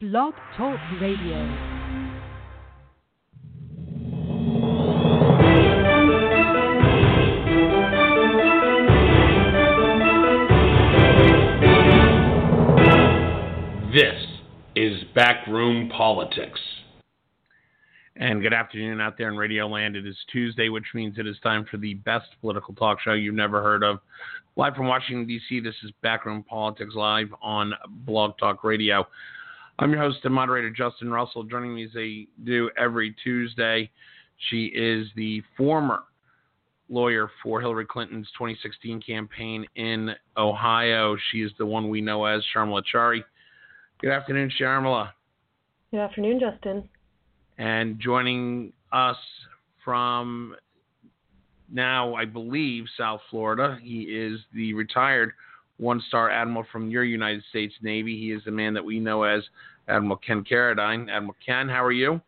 Blog Talk Radio. This is Backroom Politics. And good afternoon out there in Radio Land. It is Tuesday, which means it is time for the best political talk show you've never heard of. Live from Washington, D.C., this is Backroom Politics live on Blog Talk Radio. I'm your host and moderator, Justin Russell. Joining me as they do every Tuesday, she is the former lawyer for Hillary Clinton's 2016 campaign in Ohio. She is the one we know as Sharmila Chari. Good afternoon, Sharmila. Good afternoon, Justin. And joining us from now, I believe, South Florida, he is the retired one star admiral from your United States Navy. He is the man that we know as Admiral Ken Carradine. Admiral Ken, how are you?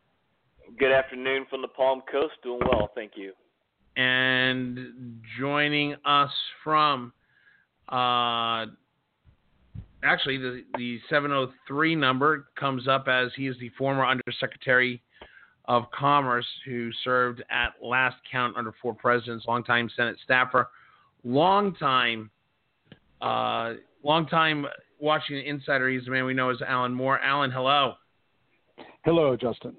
Good afternoon from the Palm Coast. Doing well, thank you. And joining us from, uh, actually, the, the 703 number comes up as he is the former Undersecretary of Commerce who served at last count under four presidents, longtime Senate staffer, longtime, uh, longtime Washington insider. He's the man we know as Alan Moore. Alan, hello. Hello, Justin.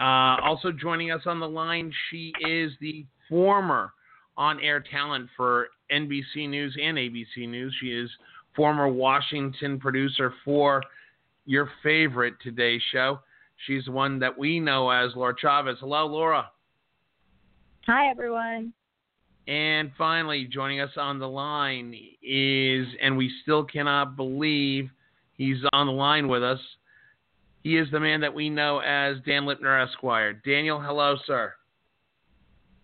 Uh, also joining us on the line, she is the former on-air talent for NBC News and ABC News. She is former Washington producer for your favorite Today Show. She's the one that we know as Laura Chavez. Hello, Laura. Hi, everyone. And finally, joining us on the line is, and we still cannot believe he's on the line with us. He is the man that we know as Dan Lipner Esquire. Daniel, hello, sir.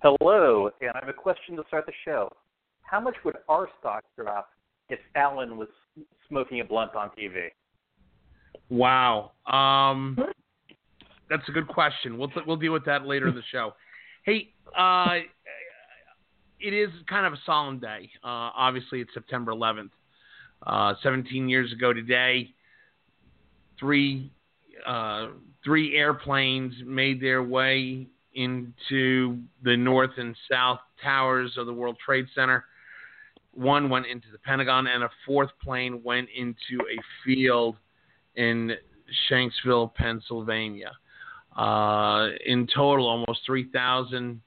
Hello, and I have a question to start the show. How much would our stock drop if Alan was smoking a blunt on TV? Wow. Um, that's a good question. We'll we'll deal with that later in the show. Hey, uh, it is kind of a solemn day. Uh, obviously, it's September 11th. Uh, 17 years ago today, three uh, three airplanes made their way into the north and south towers of the World Trade Center. One went into the Pentagon, and a fourth plane went into a field in Shanksville, Pennsylvania. Uh, in total, almost 3,000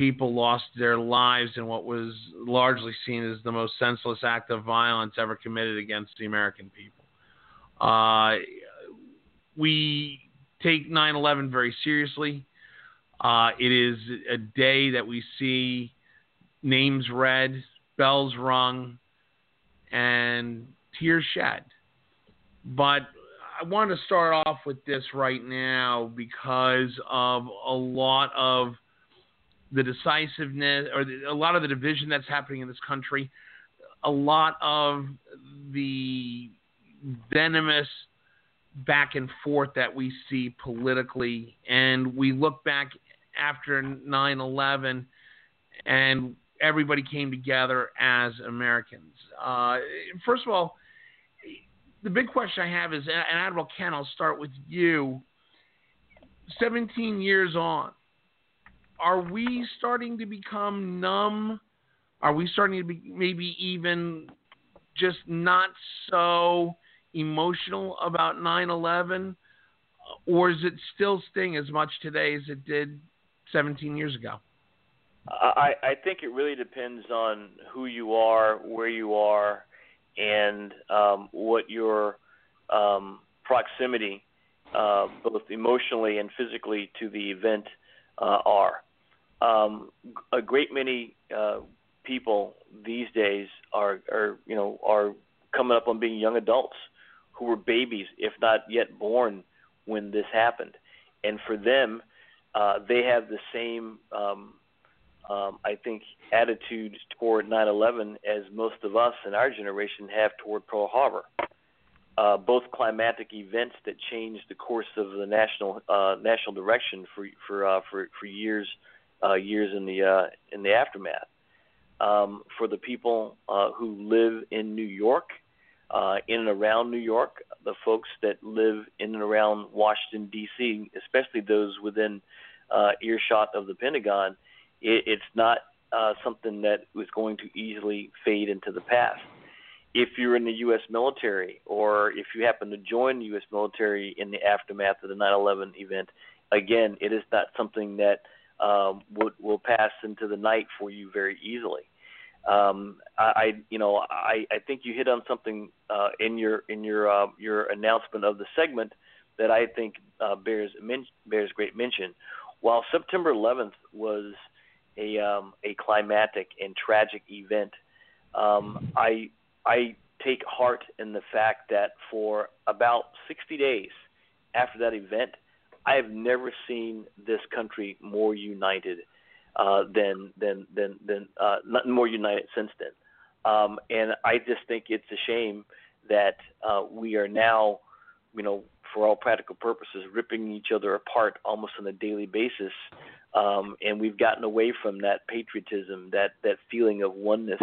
people lost their lives in what was largely seen as the most senseless act of violence ever committed against the American people. Uh, we take 9 11 very seriously. Uh, it is a day that we see names read, bells rung, and tears shed. But I want to start off with this right now because of a lot of the decisiveness or the, a lot of the division that's happening in this country, a lot of the venomous back and forth that we see politically. And we look back after 9 11 and everybody came together as Americans. Uh, first of all, the big question I have is, and Admiral Ken, I'll start with you. 17 years on, are we starting to become numb? Are we starting to be maybe even just not so emotional about 9 11? Or is it still sting as much today as it did 17 years ago? I, I think it really depends on who you are, where you are, and um, what your um, proximity, uh, both emotionally and physically, to the event uh, are. Um, a great many uh, people these days are, are, you know, are coming up on being young adults who were babies, if not yet born, when this happened, and for them, uh, they have the same um, um, I think, attitudes toward 9/11 as most of us in our generation have toward Pearl Harbor. Uh, both climatic events that changed the course of the national uh, national direction for for uh, for for years uh, years in the uh, in the aftermath. Um, for the people uh, who live in New York, uh, in and around New York, the folks that live in and around Washington D.C., especially those within uh, earshot of the Pentagon, it, it's not uh, something that was going to easily fade into the past. If you're in the U.S. military, or if you happen to join the U.S. military in the aftermath of the 9/11 event, again, it is not something that um, will, will pass into the night for you very easily. Um, I, I, you know, I, I think you hit on something uh, in your in your uh, your announcement of the segment that I think uh, bears men- bears great mention. While September 11th was a um, a climatic and tragic event, um, I I take heart in the fact that for about 60 days after that event, I have never seen this country more united uh, than than than than uh, not more united since then. Um, and I just think it's a shame that uh, we are now, you know, for all practical purposes, ripping each other apart almost on a daily basis. Um, and we've gotten away from that patriotism, that that feeling of oneness,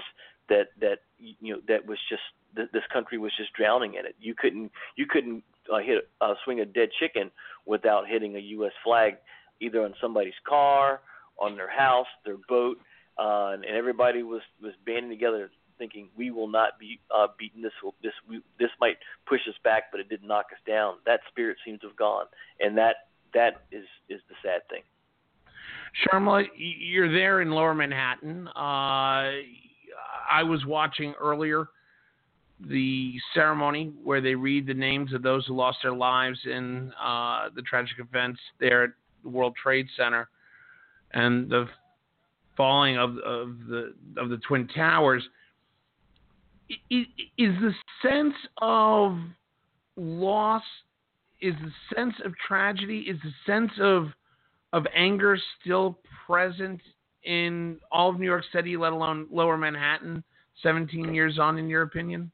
that that you know that was just this country was just drowning in it. You couldn't you couldn't uh, hit uh, swing a dead chicken without hitting a U.S. flag, either on somebody's car, on their house, their boat, uh, and, and everybody was was banding together, thinking we will not be uh, beaten. This will this we, this might push us back, but it didn't knock us down. That spirit seems to have gone, and that that is is the sad thing. Sharmila, you're there in Lower Manhattan. Uh, I was watching earlier the ceremony where they read the names of those who lost their lives in uh, the tragic events there at the World Trade Center and the falling of, of the of the twin towers. Is, is the sense of loss, is the sense of tragedy, is the sense of of anger still present in all of New York City, let alone Lower Manhattan, 17 years on, in your opinion?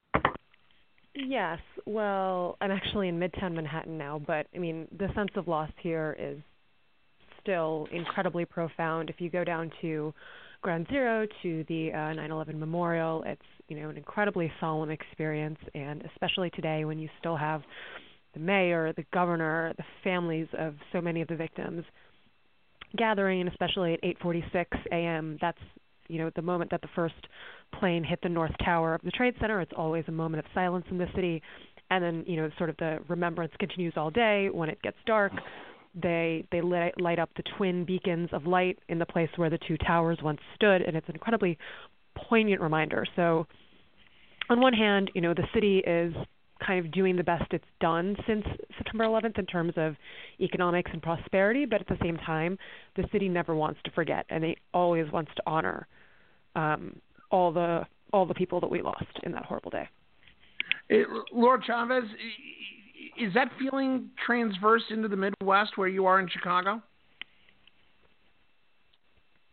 Yes. Well, I'm actually in Midtown Manhattan now, but I mean, the sense of loss here is still incredibly profound. If you go down to Ground Zero to the uh, 9/11 memorial, it's you know an incredibly solemn experience, and especially today when you still have the mayor, the governor, the families of so many of the victims gathering, and especially at 8:46 a.m. That's you know, the moment that the first plane hit the north tower of the Trade Center, it's always a moment of silence in the city. And then, you know, sort of the remembrance continues all day. When it gets dark, they they light, light up the twin beacons of light in the place where the two towers once stood, and it's an incredibly poignant reminder. So, on one hand, you know, the city is kind of doing the best it's done since September 11th in terms of economics and prosperity, but at the same time, the city never wants to forget, and it always wants to honor um, all the all the people that we lost in that horrible day. It, Laura Chavez, is that feeling transverse into the Midwest where you are in Chicago?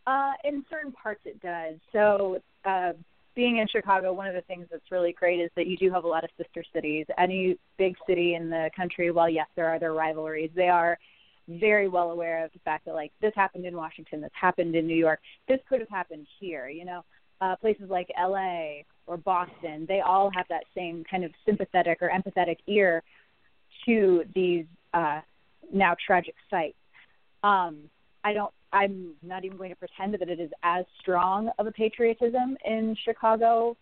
Uh, in certain parts, it does. So, uh, being in Chicago, one of the things that's really great is that you do have a lot of sister cities. Any big city in the country, while yes, there are their rivalries, they are very well aware of the fact that like this happened in Washington, this happened in New York, this could have happened here. You know, uh, places like L.A. or Boston, they all have that same kind of sympathetic or empathetic ear to these uh, now tragic sites. Um, I don't I'm not even going to pretend that it is as strong of a patriotism in Chicago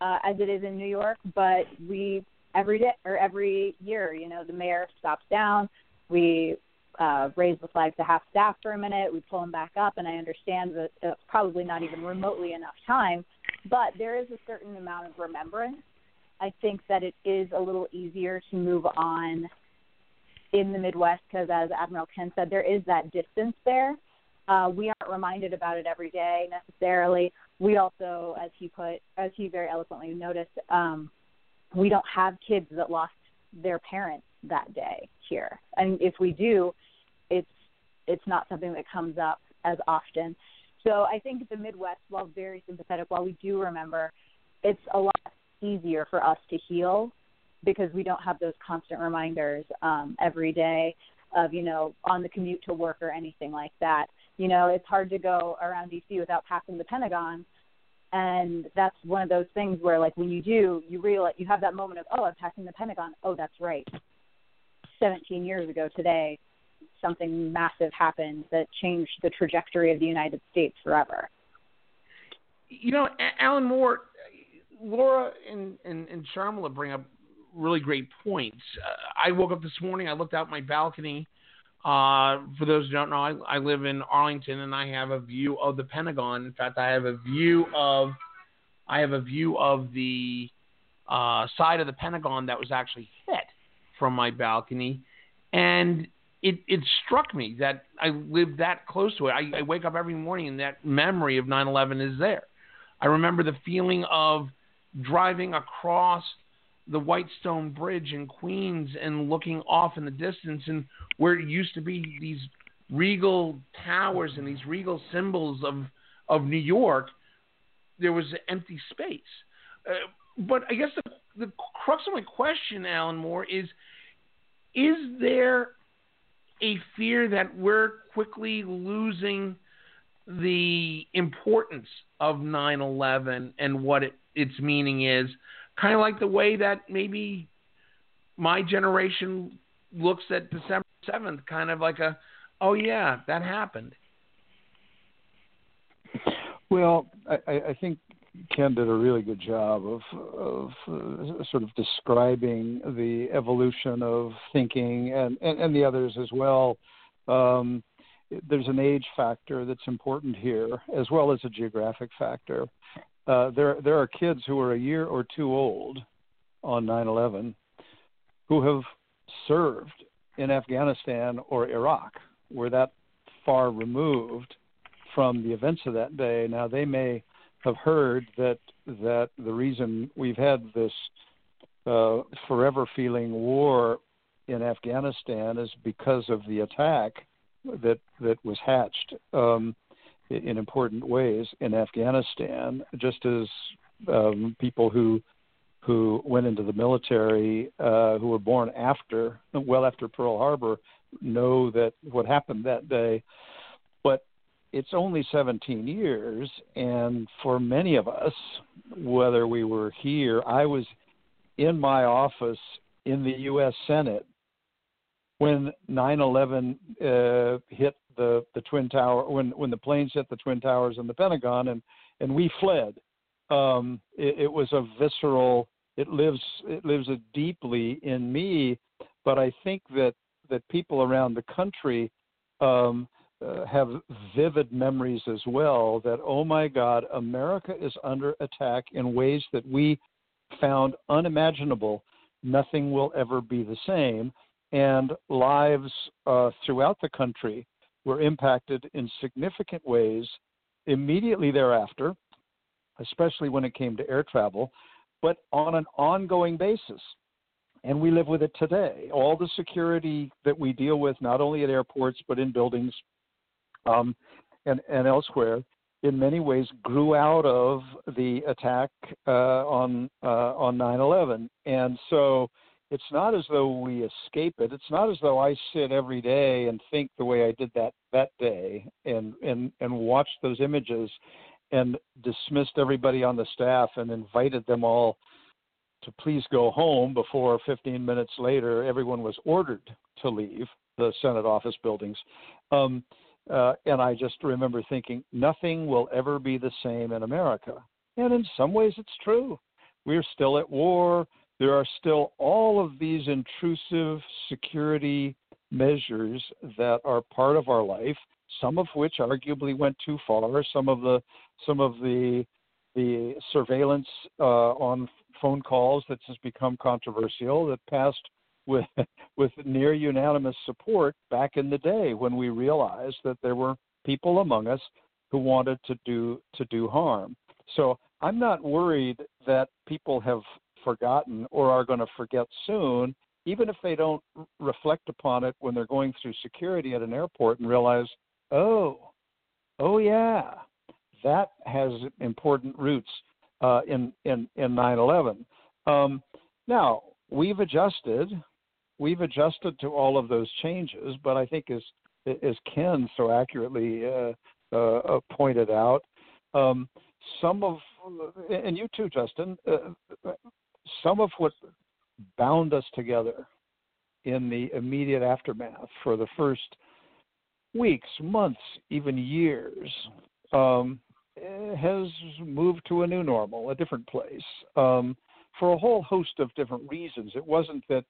uh, as it is in New York, but we every day or every year, you know, the mayor stops down. We uh, raise the flag to half staff for a minute. We pull them back up, and I understand that it's probably not even remotely enough time, but there is a certain amount of remembrance. I think that it is a little easier to move on in the Midwest because, as Admiral Ken said, there is that distance there uh, we aren't reminded about it every day necessarily. We also, as he put, as he very eloquently noticed, um, we don't have kids that lost their parents that day here, and if we do, it's it's not something that comes up as often. So I think the Midwest, while very sympathetic, while we do remember, it's a lot easier for us to heal because we don't have those constant reminders um, every day of you know on the commute to work or anything like that you know, it's hard to go around DC without passing the Pentagon And that's one of those things where, like, when you do, you realize you have that moment of, oh, I'm passing the Pentagon. Oh, that's right. 17 years ago today, something massive happened that changed the trajectory of the United States forever. You know, Alan Moore, Laura and, and, and Sharmila bring up really great points. Uh, I woke up this morning, I looked out my balcony. Uh, for those who don't know, I, I live in Arlington and I have a view of the Pentagon. In fact, I have a view of I have a view of the uh, side of the Pentagon that was actually hit from my balcony, and it it struck me that I live that close to it. I, I wake up every morning and that memory of 9/11 is there. I remember the feeling of driving across the Whitestone Bridge in Queens and looking off in the distance and where it used to be these regal towers and these regal symbols of of New York, there was empty space. Uh, but I guess the the crux of my question, Alan Moore, is is there a fear that we're quickly losing the importance of 9/11 and what it, its meaning is, kind of like the way that maybe my generation looks at December 7th, kind of like a, oh yeah, that happened. Well, I, I think Ken did a really good job of, of uh, sort of describing the evolution of thinking and, and, and the others as well. Um, there's an age factor that's important here, as well as a geographic factor. Uh, there, there are kids who are a year or two old on 9/11 who have served in Afghanistan or Iraq. We're that far removed from the events of that day. Now they may have heard that that the reason we've had this uh, forever feeling war in Afghanistan is because of the attack that that was hatched um, in important ways in Afghanistan, just as um, people who who went into the military uh, who were born after well after Pearl Harbor know that what happened that day. It's only 17 years, and for many of us, whether we were here, I was in my office in the U.S. Senate when 9/11 uh, hit the the twin tower when when the planes hit the twin towers and the Pentagon and and we fled. Um, it, it was a visceral. It lives it lives deeply in me, but I think that that people around the country um, uh, have vivid memories as well. That oh my God, America is under attack in ways that we found unimaginable. Nothing will ever be the same and lives uh, throughout the country were impacted in significant ways immediately thereafter, especially when it came to air travel, but on an ongoing basis. And we live with it today. All the security that we deal with, not only at airports, but in buildings um, and, and elsewhere, in many ways grew out of the attack uh, on uh, on 9/11. And so it's not as though we escape it. It's not as though I sit every day and think the way I did that that day and and and watch those images and dismissed everybody on the staff and invited them all to please go home before 15 minutes later everyone was ordered to leave the Senate office buildings. Um, uh, and I just remember thinking nothing will ever be the same in America. And in some ways, it's true. We're still at war there are still all of these intrusive security measures that are part of our life, some of which arguably went too far. Some of the some of the the surveillance uh, on phone calls that has become controversial that passed with with near unanimous support back in the day when we realized that there were people among us who wanted to do to do harm. So I'm not worried that people have forgotten or are going to forget soon, even if they don't reflect upon it when they're going through security at an airport and realize, oh, oh yeah, that has important roots uh, in in in 9/11. Um, now we've adjusted, we've adjusted to all of those changes, but I think as as Ken so accurately uh, uh, pointed out, um, some of, and you too, Justin, uh, some of what bound us together in the immediate aftermath for the first weeks, months, even years, um, has moved to a new normal, a different place, um, for a whole host of different reasons. It wasn't that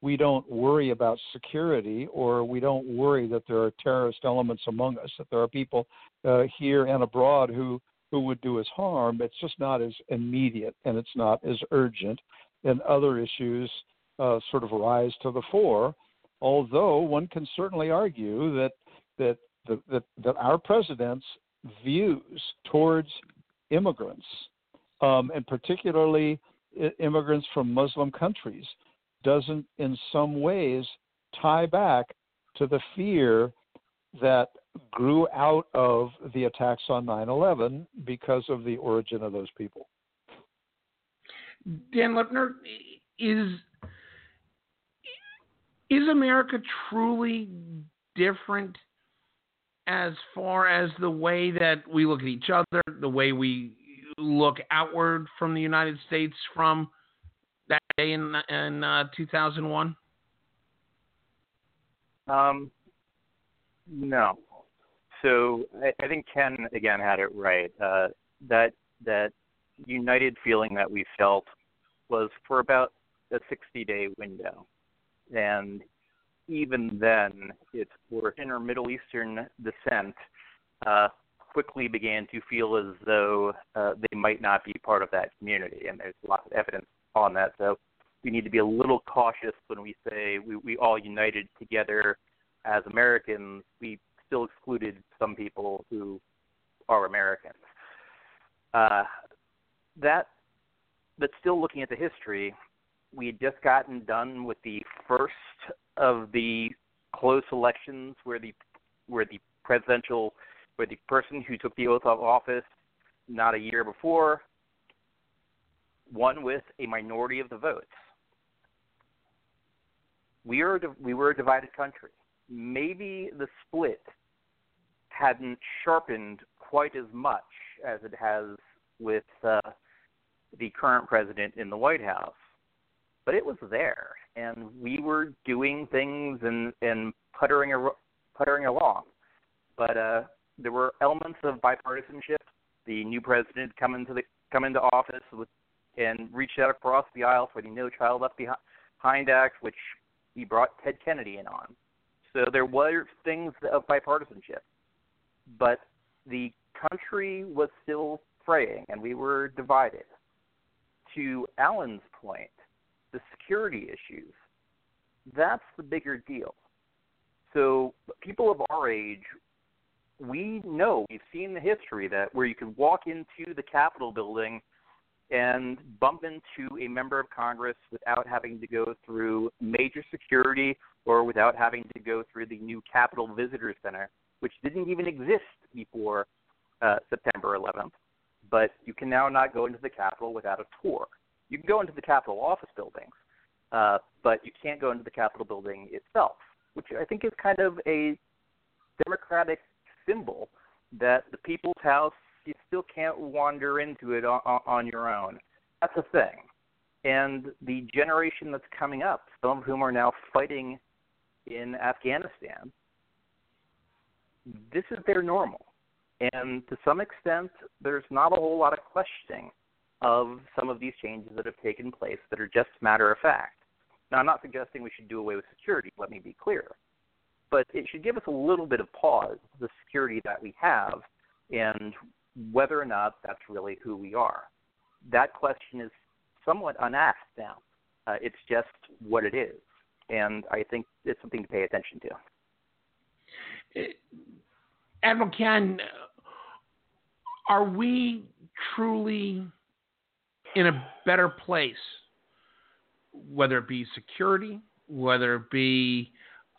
we don't worry about security or we don't worry that there are terrorist elements among us, that there are people uh, here and abroad who, who would do us harm. It's just not as immediate and it's not as urgent. And other issues uh, sort of rise to the fore. Although one can certainly argue that that that, that our president's views towards immigrants, um, and particularly immigrants from Muslim countries, doesn't in some ways tie back to the fear that grew out of the attacks on 9/11 because of the origin of those people. Dan Lipner, is is America truly different as far as the way that we look at each other, the way we look outward from the United States from day in in uh, 2001? Um, no. So I, I think Ken again had it right. Uh, that that united feeling that we felt was for about a 60 day window. And even then, its origin or Middle Eastern descent uh, quickly began to feel as though uh, they might not be part of that community. And there's lots of evidence on that. So we need to be a little cautious when we say we, we all united together as Americans. We still excluded some people who are Americans. Uh, that, but still looking at the history, we had just gotten done with the first of the close elections where the where the presidential where the person who took the oath of office not a year before won with a minority of the votes. We are we were a divided country. Maybe the split hadn't sharpened quite as much as it has with uh, the current president in the White House but it was there, and we were doing things and and puttering puttering along. But uh, there were elements of bipartisanship. The new president come into the come into office with and reached out across the aisle for the No Child Left Behind Act, which he brought Ted Kennedy in on. So there were things of bipartisanship, but the country was still fraying, and we were divided. To Alan's point, the security issues, that's the bigger deal. So people of our age, we know we've seen the history that where you can walk into the Capitol building and bump into a member of Congress without having to go through major security or without having to go through the new Capitol Visitor Center, which didn't even exist before uh, September 11th. But you can now not go into the Capitol without a tour. You can go into the Capitol office buildings, uh, but you can't go into the Capitol building itself, which I think is kind of a democratic symbol that the people's house you still can't wander into it on, on your own. That's a thing. And the generation that's coming up, some of whom are now fighting in Afghanistan, this is their normal. And to some extent, there's not a whole lot of questioning of some of these changes that have taken place that are just matter of fact. Now, I'm not suggesting we should do away with security, let me be clear. But it should give us a little bit of pause, the security that we have, and whether or not that's really who we are. That question is somewhat unasked now. Uh, it's just what it is. And I think it's something to pay attention to. Admiral Ken, are we truly in a better place, whether it be security, whether it be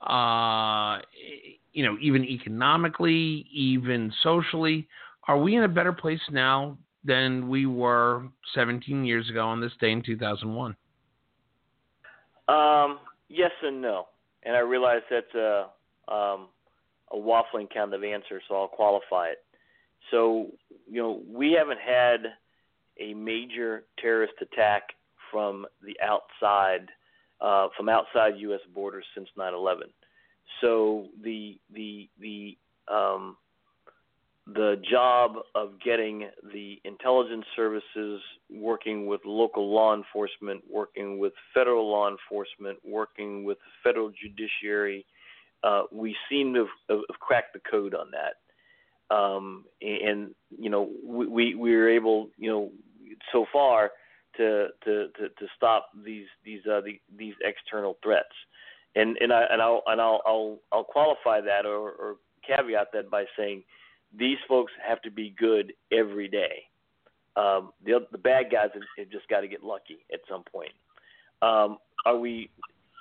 uh, you know even economically, even socially. Are we in a better place now than we were 17 years ago on this day in 2001? Um, yes and no, and I realize that's a um, a waffling kind of answer, so I'll qualify it. So, you know, we haven't had a major terrorist attack from the outside, uh, from outside U.S. borders since 9/11. So the the the um, the job of getting the intelligence services working with local law enforcement, working with federal law enforcement, working with the federal judiciary, uh, we seem to have, have cracked the code on that. Um, and you know, we, we we were able, you know, so far to to to, to stop these these uh, the, these external threats. And and I and I'll and I'll I'll, I'll qualify that or, or caveat that by saying these folks have to be good every day. Um, the the bad guys have, have just got to get lucky at some point. Um, are we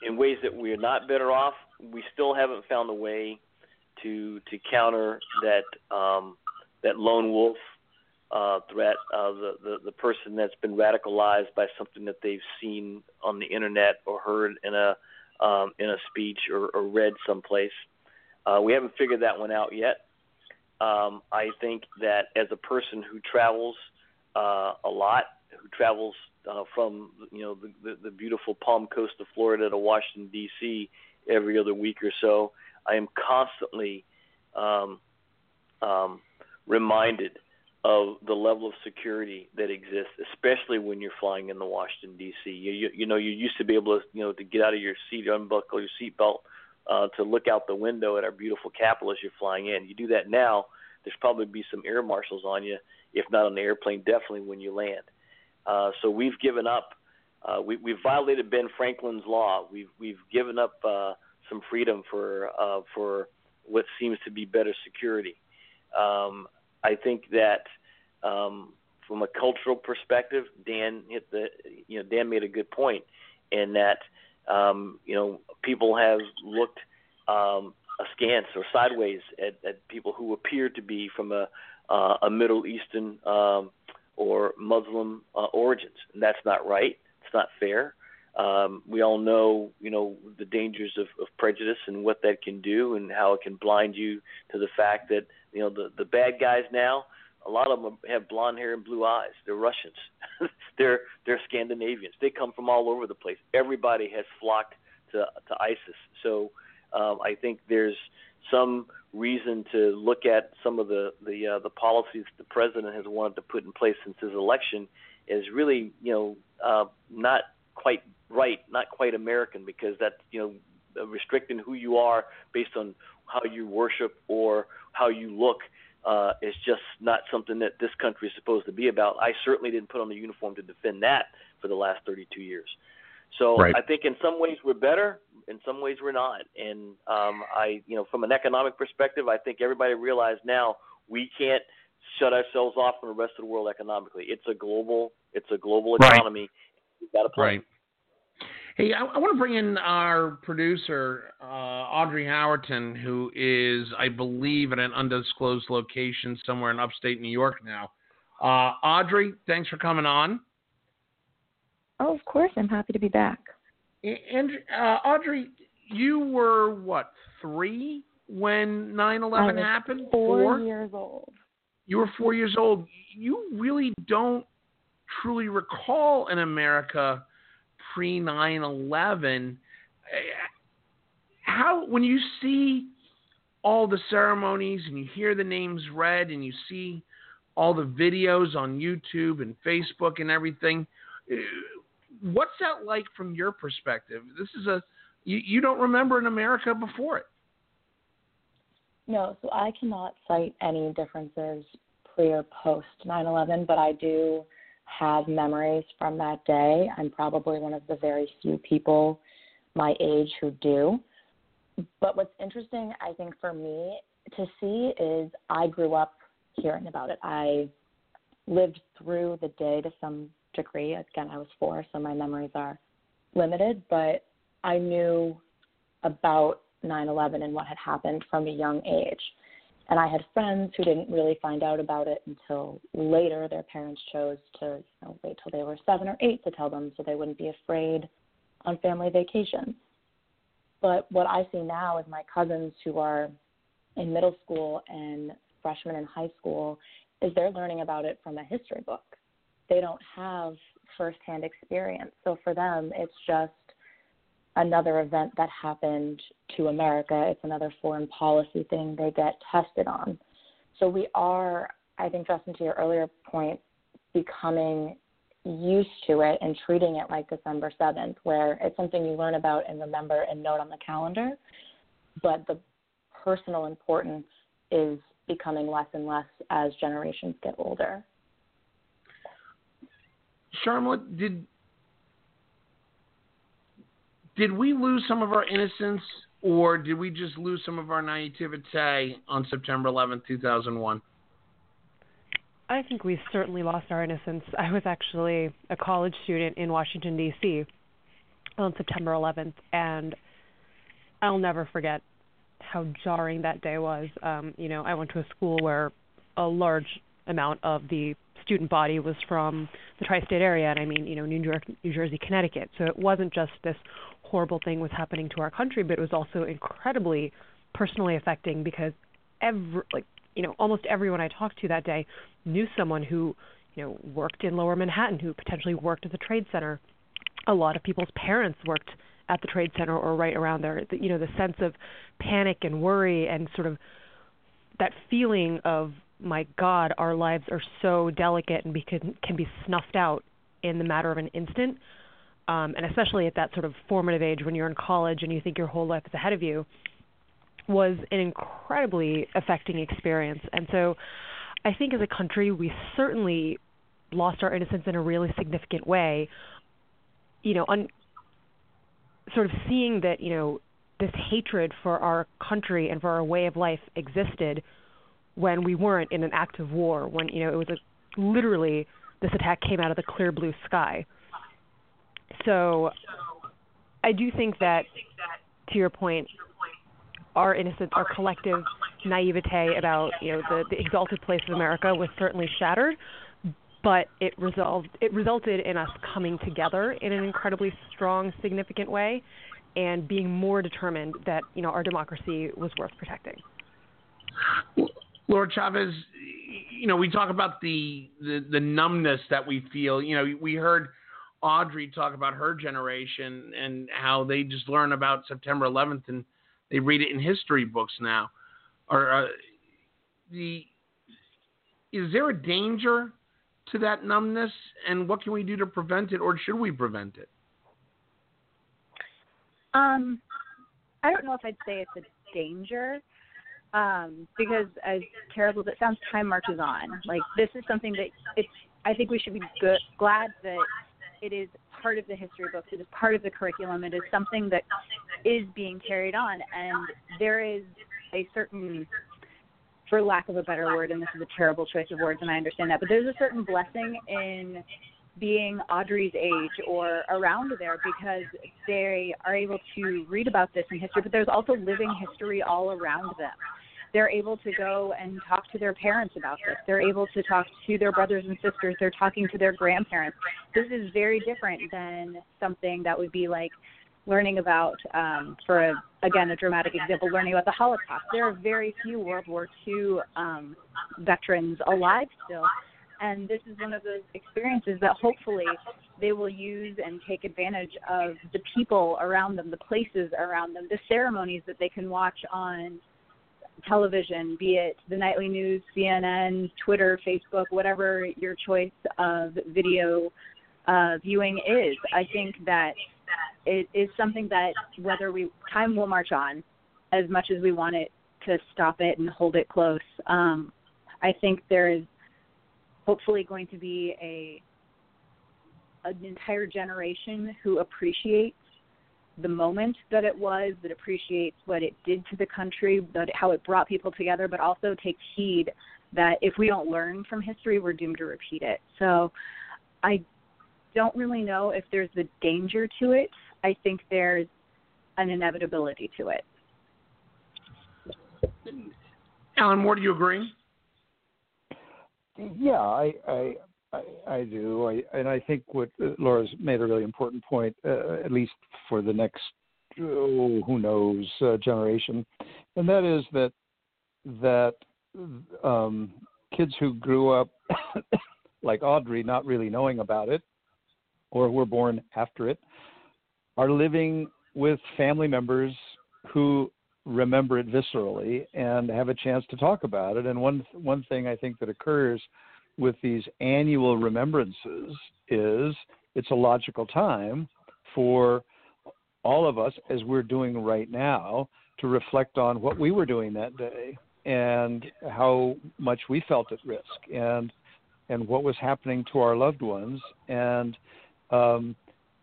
in ways that we are not better off? We still haven't found a way to to counter that um, that lone wolf uh, threat, of the, the the person that's been radicalized by something that they've seen on the internet or heard in a um, in a speech or, or read someplace. Uh, we haven't figured that one out yet. Um, I think that as a person who travels uh, a lot, who travels uh, from you know the, the, the beautiful Palm Coast of Florida to Washington D.C. every other week or so, I am constantly um, um, reminded of the level of security that exists, especially when you're flying in the Washington D.C. You, you, you know you used to be able to you know to get out of your seat, unbuckle your seatbelt uh, to look out the window at our beautiful capital as you're flying in. You do that now, there's probably be some air marshals on you, if not on the airplane, definitely when you land. Uh, so we've given up. Uh, we, we've violated Ben Franklin's law. We've we've given up uh, some freedom for uh, for what seems to be better security. Um, I think that um, from a cultural perspective, Dan hit the you know Dan made a good point in that um, you know, people have looked um, askance or sideways at, at people who appear to be from a, uh, a Middle Eastern um, or Muslim uh, origins, and that's not right. It's not fair. Um, we all know, you know, the dangers of, of prejudice and what that can do, and how it can blind you to the fact that you know the the bad guys now a lot of them have blonde hair and blue eyes. They're Russians. they're they're Scandinavians. They come from all over the place. Everybody has flocked to to ISIS. So um, I think there's some reason to look at some of the the uh, the policies the president has wanted to put in place since his election is really you know uh, not quite right, not quite American because that's you know restricting who you are based on how you worship or how you look uh, is just not something that this country is supposed to be about. I certainly didn't put on the uniform to defend that for the last 32 years. So right. I think in some ways we're better, in some ways we're not. And um, I, you know, from an economic perspective, I think everybody realizes now we can't shut ourselves off from the rest of the world economically. It's a global, it's a global economy. Right. We've got to play. Right. Hey, I, I want to bring in our producer, uh, Audrey Howerton, who is, I believe, at an undisclosed location somewhere in upstate New York now. Uh, Audrey, thanks for coming on. Oh, of course. I'm happy to be back. And uh, Audrey, you were what three when 9/11 happened? Four, four years old. You were four years old. You really don't truly recall in America pre 9 11, how, when you see all the ceremonies and you hear the names read and you see all the videos on YouTube and Facebook and everything, uh, what's that like from your perspective? This is a, you, you don't remember in America before it. No, so I cannot cite any differences pre or post 9 11, but I do have memories from that day. I'm probably one of the very few people my age who do. But what's interesting, I think, for me to see is I grew up hearing about it. I lived through the day to some degree. Again, I was four, so my memories are limited, but I knew about 9 11 and what had happened from a young age. And I had friends who didn't really find out about it until later. Their parents chose to you know, wait till they were seven or eight to tell them so they wouldn't be afraid on family vacations. But what I see now is my cousins who are in middle school and freshmen in high school is they're learning about it from a history book. They don't have firsthand experience. So for them, it's just another event that happened to America. It's another foreign policy thing they get tested on. So we are, I think, Justin, to your earlier point, becoming used to it and treating it like December 7th, where it's something you learn about and remember and note on the calendar, but the personal importance is becoming less and less as generations get older. Charlotte, did did we lose some of our innocence, or did we just lose some of our naivete on September 11th, 2001? I think we certainly lost our innocence. I was actually a college student in Washington D.C. on September 11th, and I'll never forget how jarring that day was. Um, you know, I went to a school where a large amount of the student body was from the tri-state area, and I mean, you know, New York, New Jersey, Connecticut. So it wasn't just this horrible thing was happening to our country, but it was also incredibly personally affecting because every, like, you know, almost everyone I talked to that day knew someone who, you know, worked in Lower Manhattan, who potentially worked at the Trade Center. A lot of people's parents worked at the Trade Center or right around there. The, you know, the sense of panic and worry and sort of that feeling of my God, our lives are so delicate and be, can, can be snuffed out in the matter of an instant. Um, and especially at that sort of formative age when you're in college and you think your whole life is ahead of you, was an incredibly affecting experience. And so I think as a country, we certainly lost our innocence in a really significant way. You know, un- sort of seeing that, you know, this hatred for our country and for our way of life existed when we weren't in an active war, when, you know, it was a, literally this attack came out of the clear blue sky. So I do think that, to your point, our innocence, our collective naivete about you know the, the exalted place of America was certainly shattered, but it resolved it resulted in us coming together in an incredibly strong, significant way, and being more determined that you know our democracy was worth protecting. Laura Chavez, you know, we talk about the, the, the numbness that we feel. You know, we heard Audrey talk about her generation and how they just learn about September 11th and they read it in history books now. Or uh, the is there a danger to that numbness, and what can we do to prevent it, or should we prevent it? Um, I don't know if I'd say it's a danger, um, because as terrible as it sounds, time marches on. Like this is something that it's. I think we should be good, glad that it is part of the history books. It is part of the curriculum. It is something that is being carried on, and there is a certain, for lack of a better word, and this is a terrible choice of words, and I understand that, but there's a certain blessing in being Audrey's age or around there because they are able to read about this in history, but there's also living history all around them they're able to go and talk to their parents about this. They're able to talk to their brothers and sisters. They're talking to their grandparents. This is very different than something that would be like learning about, um, for a, again, a dramatic example, learning about the Holocaust. There are very few World War II um, veterans alive still. And this is one of those experiences that hopefully they will use and take advantage of the people around them, the places around them, the ceremonies that they can watch on television, be it the nightly news, CNN, Twitter, Facebook, whatever your choice of video uh, viewing is. I think that it is something that whether we time will march on as much as we want it to stop it and hold it close. Um, I think there is hopefully going to be a an entire generation who appreciates the moment that it was, that appreciates what it did to the country, that how it brought people together, but also takes heed that if we don't learn from history, we're doomed to repeat it. So I don't really know if there's a danger to it. I think there's an inevitability to it. Alan Moore, do you agree? Yeah, I, I I, do, I, and I think what uh, Laura's made a really important point, uh, at least for the next, oh, who knows, uh, generation, and that is that that um, kids who grew up like Audrey, not really knowing about it, or were born after it, are living with family members who remember it viscerally and have a chance to talk about it. And one one thing I think that occurs with these annual remembrances is it's a logical time for all of us, as we're doing right now, to reflect on what we were doing that day and how much we felt at risk and and what was happening to our loved ones. And um,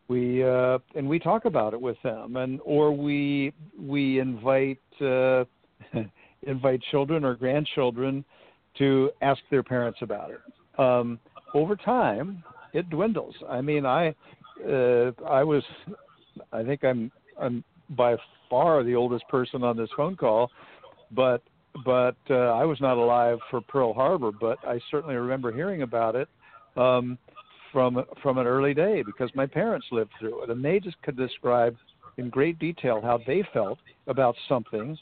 we uh, and we talk about it with them. And or we we invite uh, invite children or grandchildren to ask their parents about it. Um, over time it dwindles. I mean i uh, i was i think i'm i'm by far the oldest person on this phone call but but uh, I was not alive for Pearl Harbor, but I certainly remember hearing about it um, from from an early day because my parents lived through it, and they just could describe in great detail how they felt about something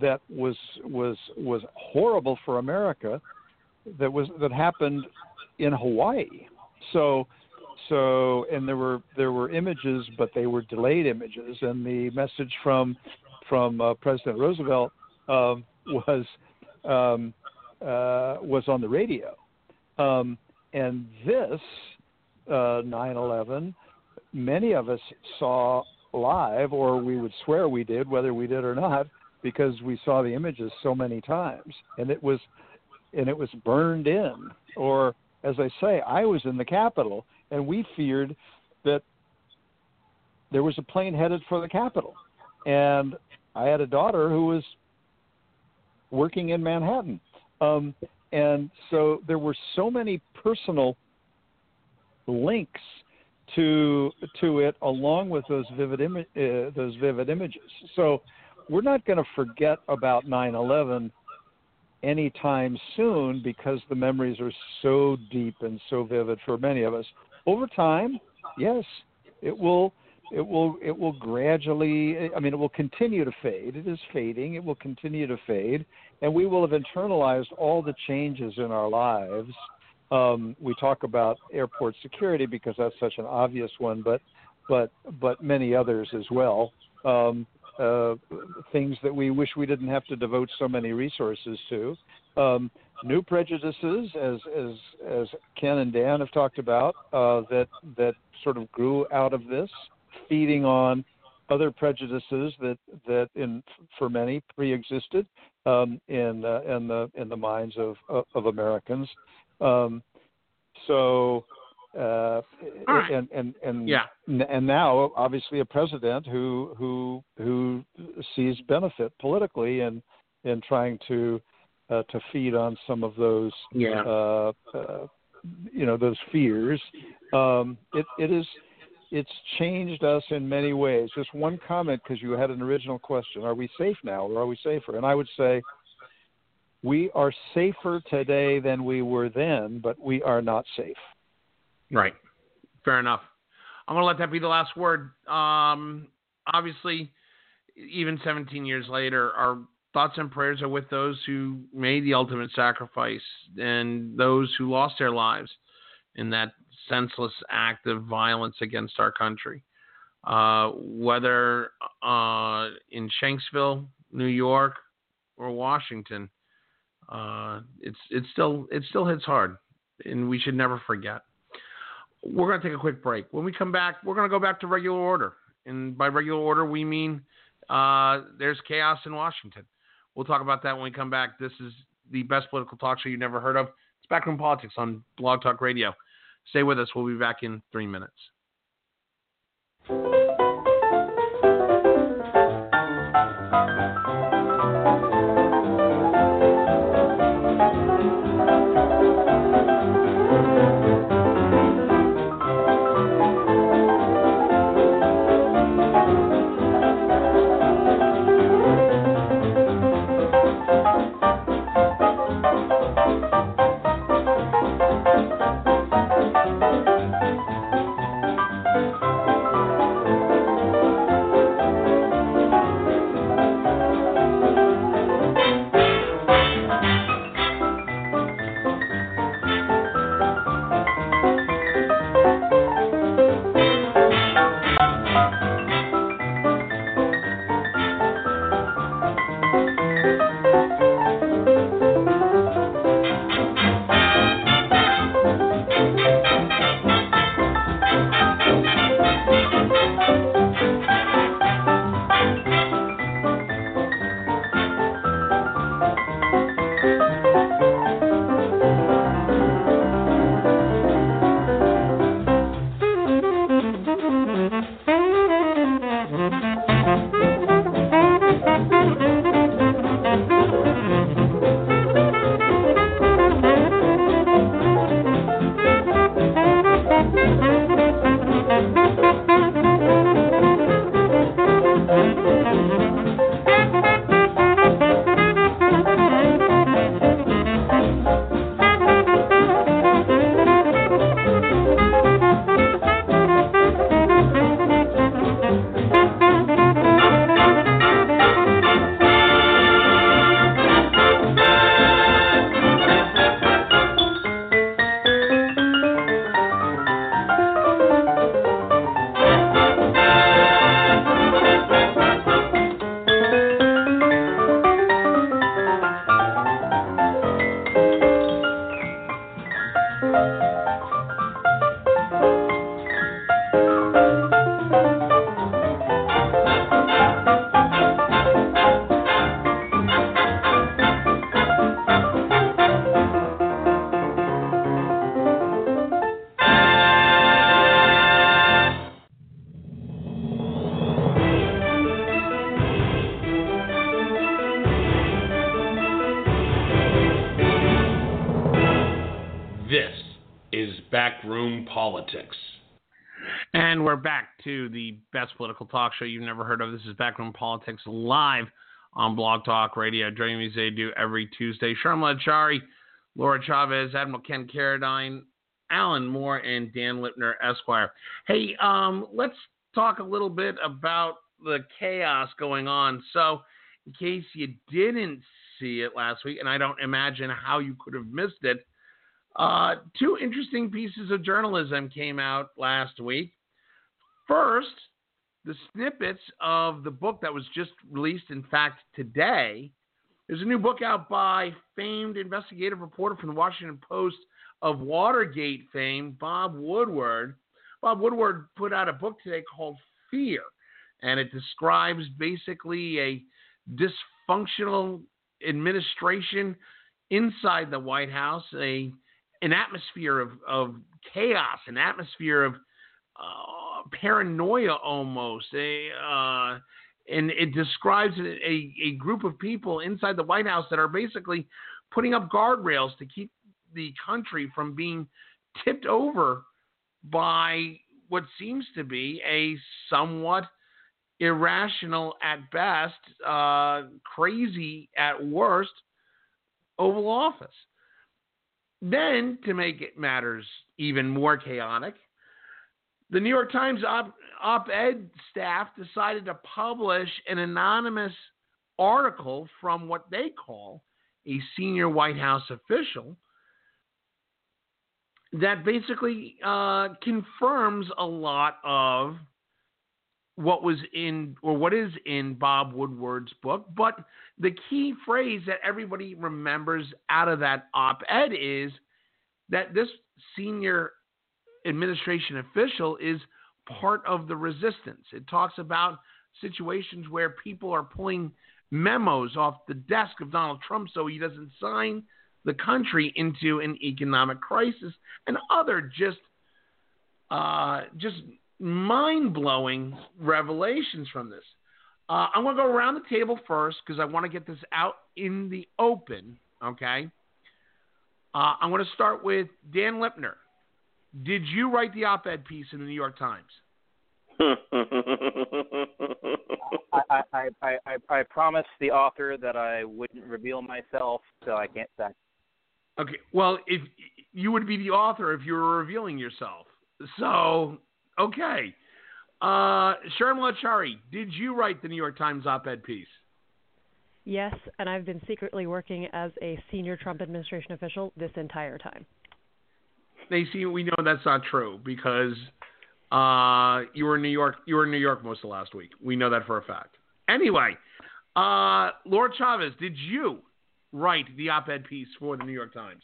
that was was was horrible for America that was that happened in Hawaii. So so and there were there were images, but they were delayed images, and the message from from uh, President Roosevelt. Um, was um, uh, was on the radio, um, and this uh, 9/11, many of us saw live, or we would swear we did, whether we did or not, because we saw the images so many times, and it was and it was burned in. Or as I say, I was in the Capitol, and we feared that there was a plane headed for the Capitol, and I had a daughter who was working in Manhattan. Um, and so there were so many personal links to to it, along with those vivid Im- uh, those vivid images. So we're not going to forget about 9/11 anytime soon because the memories are so deep and so vivid for many of us. Over time, yes, it will it will it will gradually i mean it will continue to fade. It is fading. It will continue to fade. And we will have internalized all the changes in our lives. Um, we talk about airport security because that's such an obvious one but but but many others as well. Um, uh, things that we wish we didn't have to devote so many resources to um, new prejudices as as as Ken and Dan have talked about uh, that that sort of grew out of this feeding on other prejudices that that in for many pre-existed um, in uh, in the in the minds of of Americans. Um, so uh, right. and and and yeah. and now obviously a president who who who sees benefit politically in in trying to uh, to feed on some of those yeah. uh, uh, you know those fears. Um, it it is it's changed us in many ways. Just one comment because you had an original question: Are we safe now, or are we safer? And I would say we are safer today than we were then, but we are not safe. Right. Fair enough. I'm going to let that be the last word. Um, obviously, even 17 years later, our thoughts and prayers are with those who made the ultimate sacrifice and those who lost their lives in that senseless act of violence against our country. Uh, whether uh, in Shanksville, New York, or Washington, uh, it's it's still it still hits hard, and we should never forget. We're going to take a quick break. When we come back, we're going to go back to regular order, and by regular order we mean uh, there's chaos in Washington. We'll talk about that when we come back. This is the best political talk show you've never heard of. It's Backroom Politics on Blog Talk Radio. Stay with us. We'll be back in three minutes. Talk show you've never heard of. This is Backroom Politics live on Blog Talk Radio. Joining me as they do every Tuesday, Sharmila Chari, Laura Chavez, Admiral Ken Carradine, Alan Moore, and Dan Lipner, Esquire. Hey, um, let's talk a little bit about the chaos going on. So, in case you didn't see it last week, and I don't imagine how you could have missed it, uh, two interesting pieces of journalism came out last week. First, the snippets of the book that was just released, in fact, today. There's a new book out by famed investigative reporter from the Washington Post of Watergate fame, Bob Woodward. Bob Woodward put out a book today called Fear, and it describes basically a dysfunctional administration inside the White House, a an atmosphere of, of chaos, an atmosphere of uh, paranoia almost. A, uh, and it describes a, a group of people inside the White House that are basically putting up guardrails to keep the country from being tipped over by what seems to be a somewhat irrational at best, uh, crazy at worst Oval Office. Then, to make it matters even more chaotic, the New York Times op ed staff decided to publish an anonymous article from what they call a senior White House official that basically uh, confirms a lot of what was in or what is in Bob Woodward's book. But the key phrase that everybody remembers out of that op ed is that this senior administration official is part of the resistance. It talks about situations where people are pulling memos off the desk of Donald Trump so he doesn't sign the country into an economic crisis and other just uh, just mind blowing revelations from this. Uh, I'm going to go around the table first because I want to get this out in the open. Okay. Uh, I'm going to start with Dan Lipner. Did you write the op ed piece in the New York Times? I, I, I, I, I promised the author that I wouldn't reveal myself, so I can't say. Okay. Well, if you would be the author if you were revealing yourself. So Okay. Uh, Sharmila Chari, did you write the New York Times op-ed piece? Yes, and I've been secretly working as a senior Trump administration official this entire time. See, we know that's not true because uh, you were in New York. You were in New York most of last week. We know that for a fact. Anyway, uh, Laura Chavez, did you write the op-ed piece for the New York Times?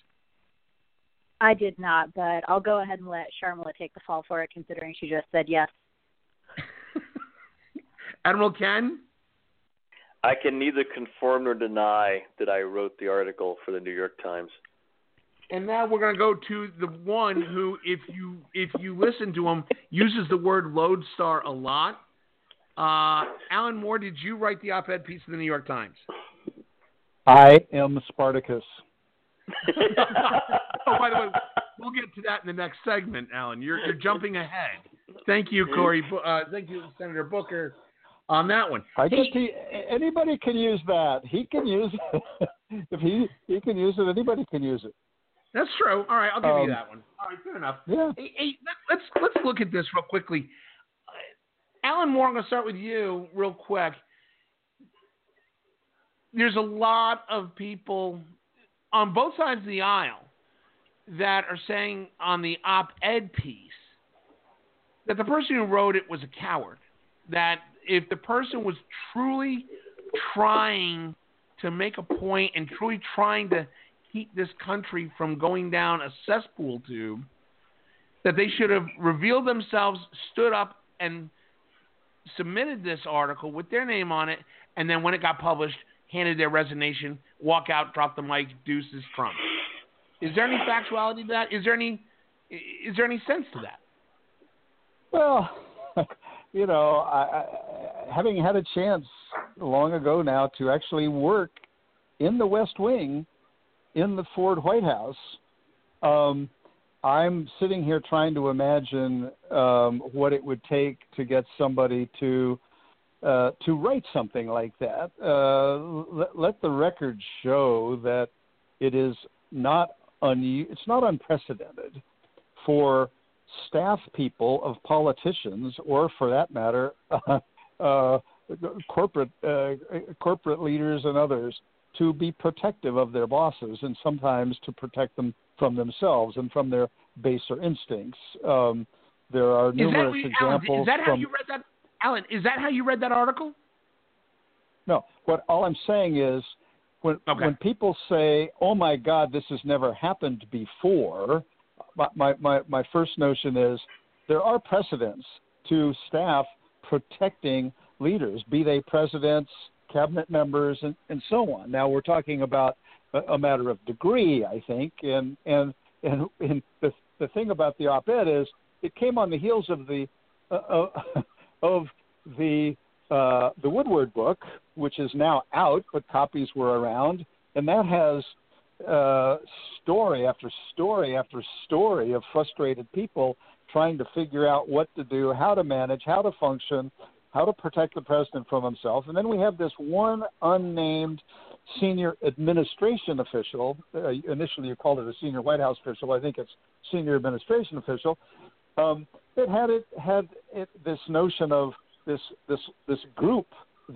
I did not, but I'll go ahead and let Sharmila take the fall for it, considering she just said yes. Admiral Ken? I can neither confirm nor deny that I wrote the article for the New York Times. And now we're going to go to the one who, if you if you listen to him, uses the word lodestar a lot. Uh, Alan Moore, did you write the op-ed piece in the New York Times? I am Spartacus. oh, by the way, we'll get to that in the next segment, Alan. You're you're jumping ahead. Thank you, Cory. Uh, thank you, Senator Booker, on that one. I guess he, anybody can use that. He can use it. if he he can use it, anybody can use it. That's true. All right, I'll give um, you that one. All right, fair enough. Yeah. Hey, hey let's let's look at this real quickly. Uh, Alan Moore, I'm going to start with you real quick. There's a lot of people on both sides of the aisle that are saying on the op ed piece that the person who wrote it was a coward. That if the person was truly trying to make a point and truly trying to keep this country from going down a cesspool tube, that they should have revealed themselves, stood up, and submitted this article with their name on it, and then when it got published, handed their resignation, walk out, drop the mic, deuces, Trump. Is there any factuality to that? Is there any is there any sense to that? Well, you know, I, I, having had a chance long ago now to actually work in the West Wing in the Ford White House, um, I'm sitting here trying to imagine um, what it would take to get somebody to uh, to write something like that. Uh, let, let, the record show that it is not un- it's not unprecedented for staff people of politicians, or for that matter, uh, corporate uh, corporate leaders and others, to be protective of their bosses and sometimes to protect them from themselves and from their baser instincts. Um, there are numerous is that, examples. Alan, is that from, how you read that, Alan? Is that how you read that article? No. What all I'm saying is, when okay. when people say, "Oh my God, this has never happened before," my my my first notion is there are precedents to staff protecting leaders, be they presidents, cabinet members, and, and so on. Now we're talking about a, a matter of degree, I think, and and and, and the the thing about the op-ed is it came on the heels of the uh, uh of the uh, the Woodward book, which is now out, but copies were around, and that has uh, story after story after story of frustrated people trying to figure out what to do, how to manage, how to function, how to protect the president from himself. And then we have this one unnamed senior administration official. Uh, initially, you called it a senior White House official. I think it's senior administration official. Um, it had it had it, this notion of this this this group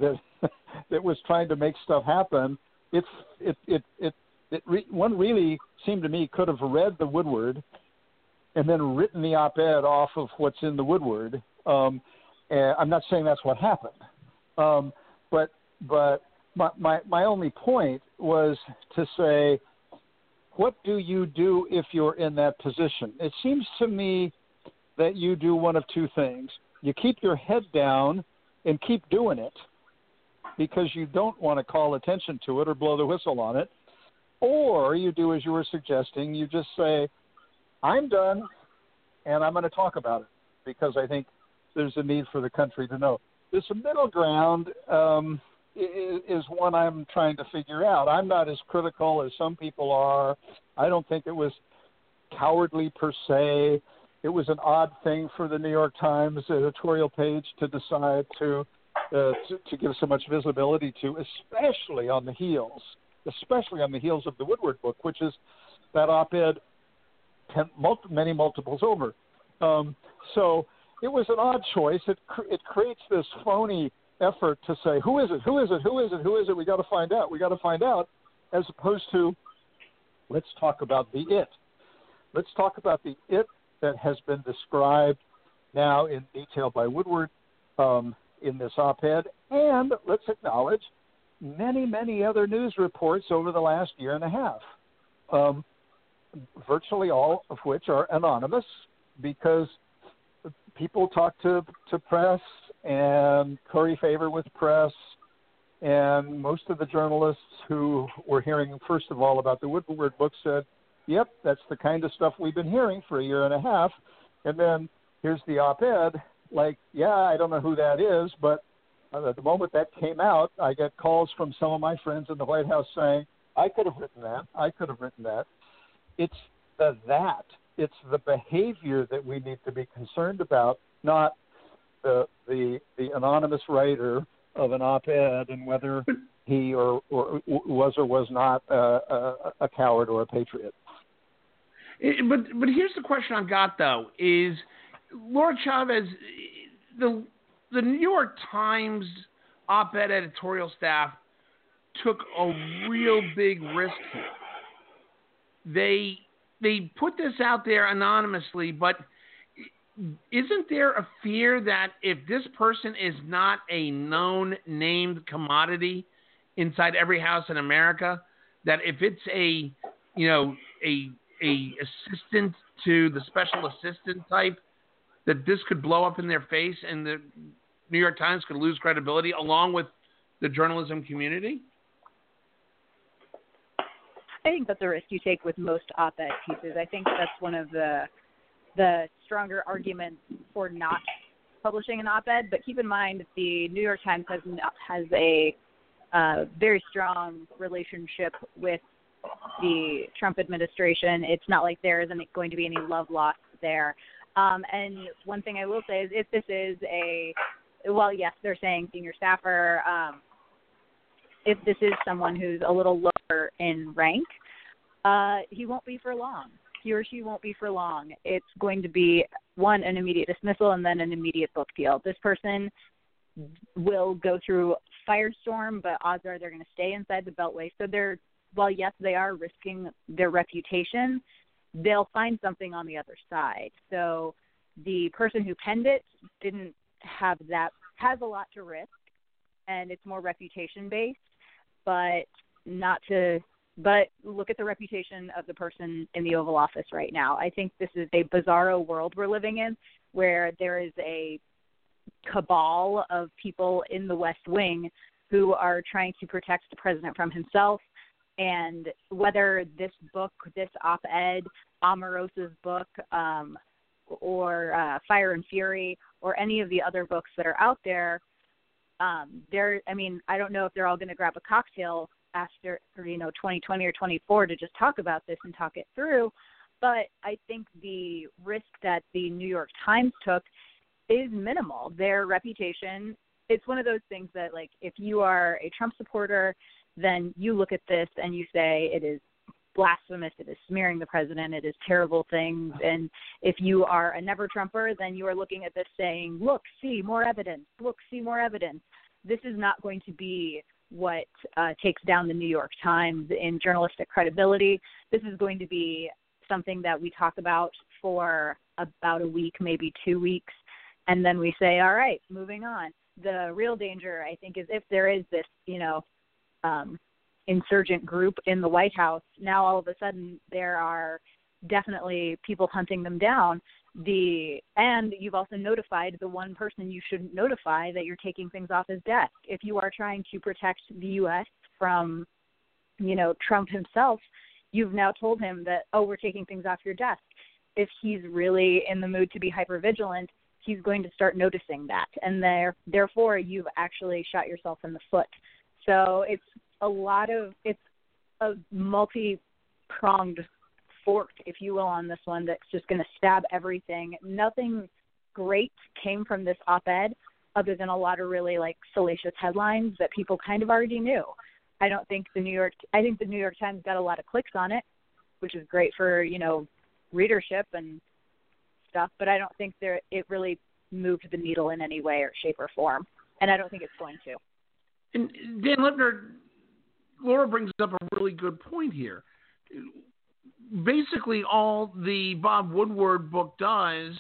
that that was trying to make stuff happen. It it it it, it re, one really seemed to me could have read the Woodward and then written the op-ed off of what's in the Woodward. Um, and I'm not saying that's what happened, um, but but my, my my only point was to say, what do you do if you're in that position? It seems to me that you do one of two things: you keep your head down and keep doing it because you don't want to call attention to it or blow the whistle on it, or you do as you were suggesting, you just say, "I'm done, and I'm going to talk about it because I think there's a need for the country to know. This middle ground um, is, one I'm trying to figure out. I'm not as critical as some people are. I don't think it was cowardly per se. It was an odd thing for the New York Times editorial page to decide to uh, to, to give so much visibility to, especially on the heels, especially on the heels of the Woodward book, which is that op-ed ten, multi, many multiples over. Um, so it was an odd choice. It it creates this phony effort to say who is it, who is it, who is it, who is it. We got to find out. We got to find out, as opposed to let's talk about the it. Let's talk about the it that has been described now in detail by Woodward um, in this op-ed, and let's acknowledge many, many other news reports over the last year and a half. Um, virtually all of which are anonymous because people talk to to press and curry favor with press, and most of the journalists who were hearing first of all about the Woodward book said, "Yep, that's the kind of stuff we've been hearing for a year and a half." And then here's the op-ed, like, "Yeah, I don't know who that is, but." at the moment that came out, I got calls from some of my friends in the White House saying, "I could have written that. I could have written that." It's the that it's the behavior that we need to be concerned about, not the the, the anonymous writer of an op-ed and whether he or, or was or was not a, a, a coward or a patriot. But but here's the question I've got though: is Laura Chavez, the the New York Times op-ed editorial staff took a real big risk here. They they put this out there anonymously, but isn't there a fear that if this person is not a known named commodity inside every house in America, that if it's a you know a a assistant to the special assistant type, that this could blow up in their face and the New York Times could lose credibility along with the journalism community? I think that's a risk you take with most op-ed pieces. I think that's one of the the stronger arguments for not publishing an op-ed. But keep in mind, that the New York Times has has a uh, very strong relationship with the Trump administration. It's not like there isn't going to be any love lost there. Um, and one thing I will say is if this is a, well, yes, they're saying senior staffer. Um, if this is someone who's a little lower in rank, uh, he won't be for long. He or she won't be for long. It's going to be one an immediate dismissal and then an immediate book deal. This person will go through firestorm, but odds are they're going to stay inside the beltway. So they're while yes they are risking their reputation, they'll find something on the other side. So the person who penned it didn't have that has a lot to risk and it's more reputation based, but not to but look at the reputation of the person in the Oval Office right now. I think this is a bizarro world we're living in where there is a cabal of people in the West Wing who are trying to protect the president from himself. And whether this book, this op ed, Omarosa's book, um, or uh, Fire and Fury, or any of the other books that are out there, um, they're, I mean, I don't know if they're all going to grab a cocktail after, you know, 2020 or 24 to just talk about this and talk it through. But I think the risk that the New York Times took is minimal. Their reputation, it's one of those things that like if you are a Trump supporter, then you look at this and you say it is blasphemous, it is smearing the president, it is terrible things. And if you are a never Trumper, then you are looking at this saying, look, see more evidence, look, see more evidence. This is not going to be what uh, takes down the New York Times in journalistic credibility. This is going to be something that we talk about for about a week, maybe two weeks, and then we say, all right, moving on. The real danger, I think, is if there is this, you know, um, insurgent group in the White House. Now all of a sudden there are definitely people hunting them down. The and you've also notified the one person you shouldn't notify that you're taking things off his desk. If you are trying to protect the U.S. from, you know, Trump himself, you've now told him that oh we're taking things off your desk. If he's really in the mood to be hyper vigilant, he's going to start noticing that, and there therefore you've actually shot yourself in the foot. So it's a lot of it's a multi pronged fork, if you will, on this one that's just going to stab everything. Nothing great came from this op ed other than a lot of really like salacious headlines that people kind of already knew. I don't think the New York I think the New York Times got a lot of clicks on it, which is great for, you know, readership and stuff, but I don't think there it really moved the needle in any way or shape or form. And I don't think it's going to. And Dan Lipner, Laura brings up a really good point here. Basically, all the Bob Woodward book does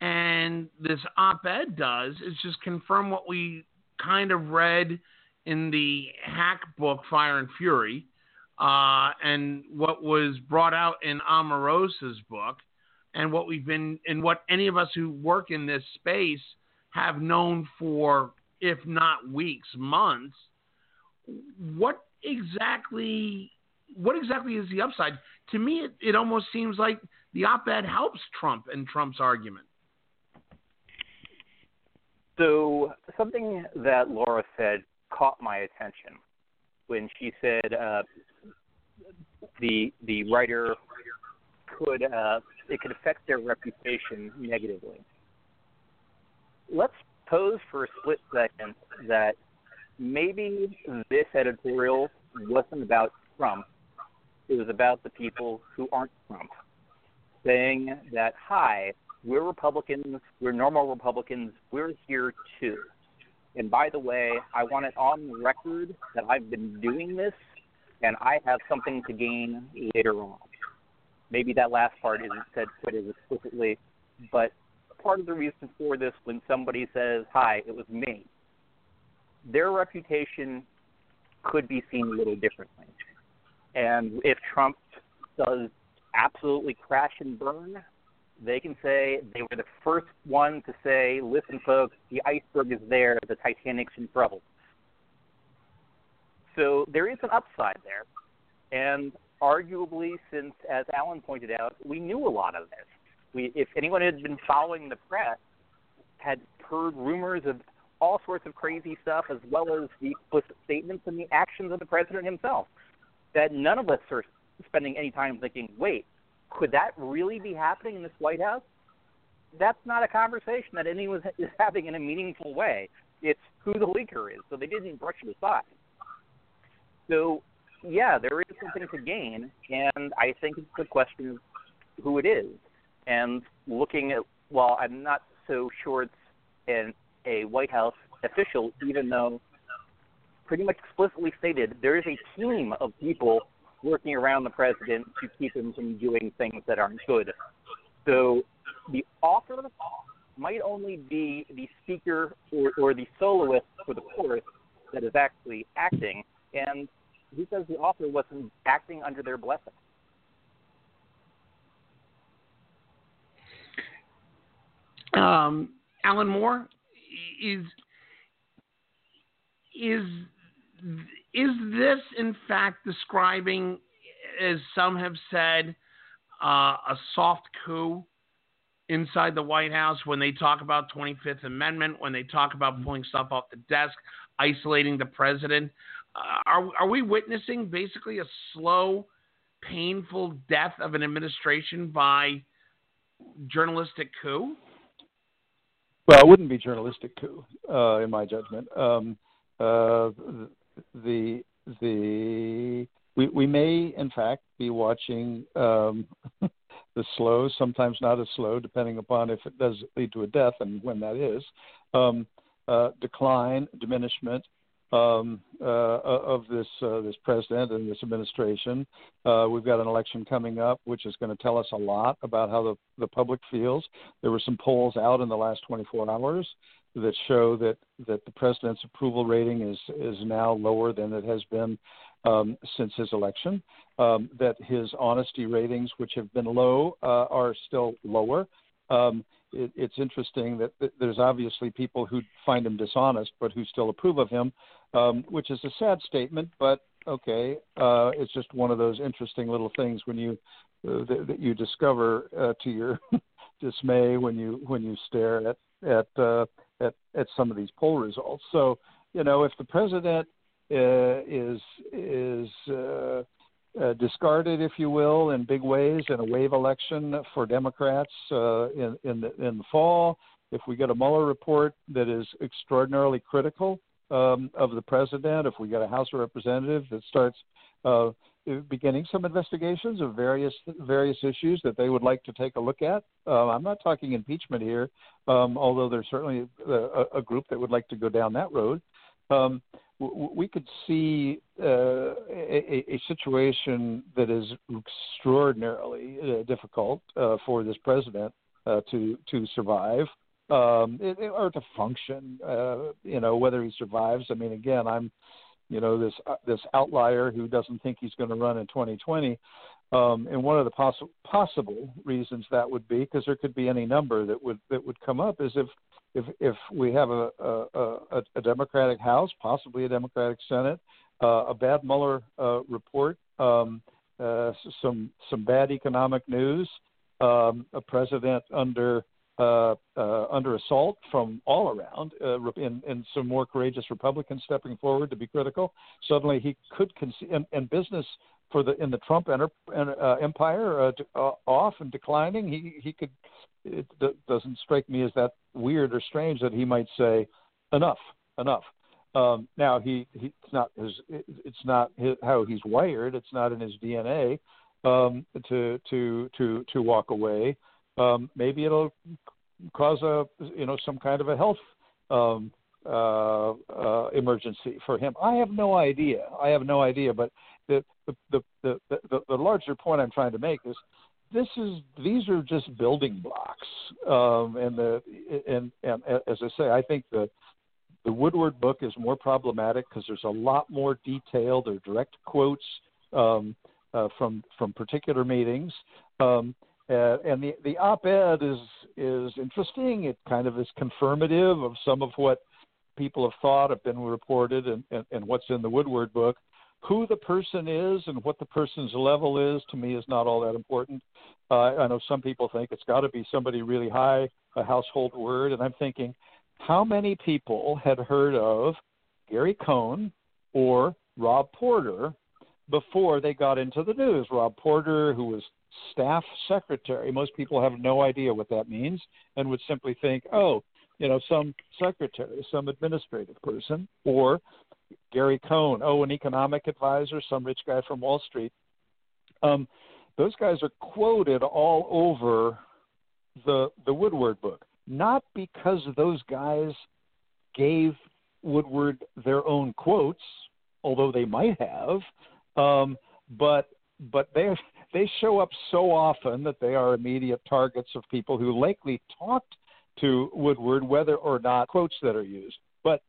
and this op ed does is just confirm what we kind of read in the hack book, Fire and Fury, uh, and what was brought out in Omarosa's book, and what we've been, and what any of us who work in this space have known for, if not weeks, months. What exactly what exactly is the upside? To me, it, it almost seems like the op-ed helps Trump and Trump's argument. So something that Laura said caught my attention when she said uh, the the writer could uh, it could affect their reputation negatively. Let's pose for a split second that maybe this editorial wasn't about Trump. It was about the people who aren't Trump, saying that, hi, we're Republicans, we're normal Republicans, we're here too. And by the way, I want it on record that I've been doing this and I have something to gain later on. Maybe that last part isn't said quite as explicitly, but part of the reason for this when somebody says, Hi, it was me, their reputation could be seen a little differently. And if Trump does absolutely crash and burn, they can say they were the first one to say, listen, folks, the iceberg is there, the Titanic's in trouble. So there is an upside there. And arguably, since, as Alan pointed out, we knew a lot of this. We, if anyone had been following the press, had heard rumors of all sorts of crazy stuff, as well as the explicit statements and the actions of the president himself. that none of us are spending any time thinking, wait, could that really be happening in this White House? That's not a conversation that anyone is having in a meaningful way. It's who the leaker is, so they didn't brush it aside. So, yeah, there is something to gain, and I think it's the question of who it is. And looking at, well, I'm not so sure it's an, a White House official, even though pretty much explicitly stated there is a team of people working around the president to keep him from doing things that aren't good. So the author might only be the speaker or, or the soloist for the chorus that is actually acting, and he says the author wasn't acting under their blessing. Um, Alan Moore is is is this in fact describing, as some have said, uh, a soft coup inside the White House when they talk about 25th Amendment, when they talk about pulling stuff off the desk, isolating the president? Uh, are are we witnessing basically a slow, painful death of an administration by journalistic coup? Well, it wouldn't be journalistic coup, uh, in my judgment. Um, uh, the the we we may in fact be watching um, the slow, sometimes not as slow, depending upon if it does lead to a death and when that is, um, uh, decline, diminishment um, uh, of this uh, this president and this administration. Uh, we've got an election coming up, which is going to tell us a lot about how the the public feels. There were some polls out in the last 24 hours that show that that the president's approval rating is is now lower than it has been um, since his election. Um, that his honesty ratings, which have been low, uh, are still lower. Um, it, it's interesting that, there's obviously people who find him dishonest, but who still approve of him, um, which is a sad statement. But okay, uh, it's just one of those interesting little things when you uh, that, that you discover uh, to your dismay when you when you stare at at uh, at at some of these poll results. So you know, if the president uh, is is uh, uh, discarded, if you will, in big ways in a wave election for Democrats uh, in in the, in the fall, if we get a Mueller report that is extraordinarily critical um, of the president, if we get a House of Representatives that starts uh, beginning some investigations of various various issues that they would like to take a look at. Uh, I'm not talking impeachment here, um, although there's certainly a, a, group that would like to go down that road. Um, we could see uh, a, a, situation that is extraordinarily uh, difficult uh, for this president uh, to to survive um, or to function. Uh, you know, whether he survives. I mean, again, I'm you know this uh, this outlier who doesn't think he's going to run in 2020. Um, and one of the poss- possible reasons that would be, because there could be any number that would that would come up, is if if if we have a a, a, Democratic House, possibly a Democratic Senate, uh, a bad Mueller uh, report, um, uh, some some bad economic news, um, a president under uh, uh, under assault from all around, uh, and, and some more courageous Republicans stepping forward to be critical. Suddenly, he could concede, and, and business for the in the Trump enter, uh, empire uh, uh, off and declining. He he could. It d- doesn't strike me as that weird or strange that he might say, "Enough, enough." Um, now he, he it's not his it's not his, how he's wired. It's not in his DNA um, to to to to walk away um, maybe it'll cause a you know some kind of a health um, uh, uh, emergency for him. I have no idea. I have no idea. But the the, the the the the larger point I'm trying to make is this is these are just building blocks. Um, and the and and as I say, I think the the Woodward book is more problematic because there's a lot more detail. There are direct quotes um, uh, from from particular meetings. Um, uh, and the, the op-ed is is interesting. It kind of is confirmative of some of what people have thought have been reported and, and, and what's in the Woodward book. Who the person is and what the person's level is to me is not all that important. Uh, I know some people think it's got to be somebody really high, a household word, and I'm thinking, how many people had heard of Gary Cohn or Rob Porter before they got into the news. Rob Porter, who was staff secretary, most people have no idea what that means and would simply think, oh, you know, some secretary, some administrative person, or Gary Cohn, oh, an economic advisor, some rich guy from Wall Street. Um, those guys are quoted all over the the Woodward book, not because those guys gave Woodward their own quotes, although they might have, um, but but they they show up so often that they are immediate targets of people who likely talked to Woodward, whether or not quotes that are used. But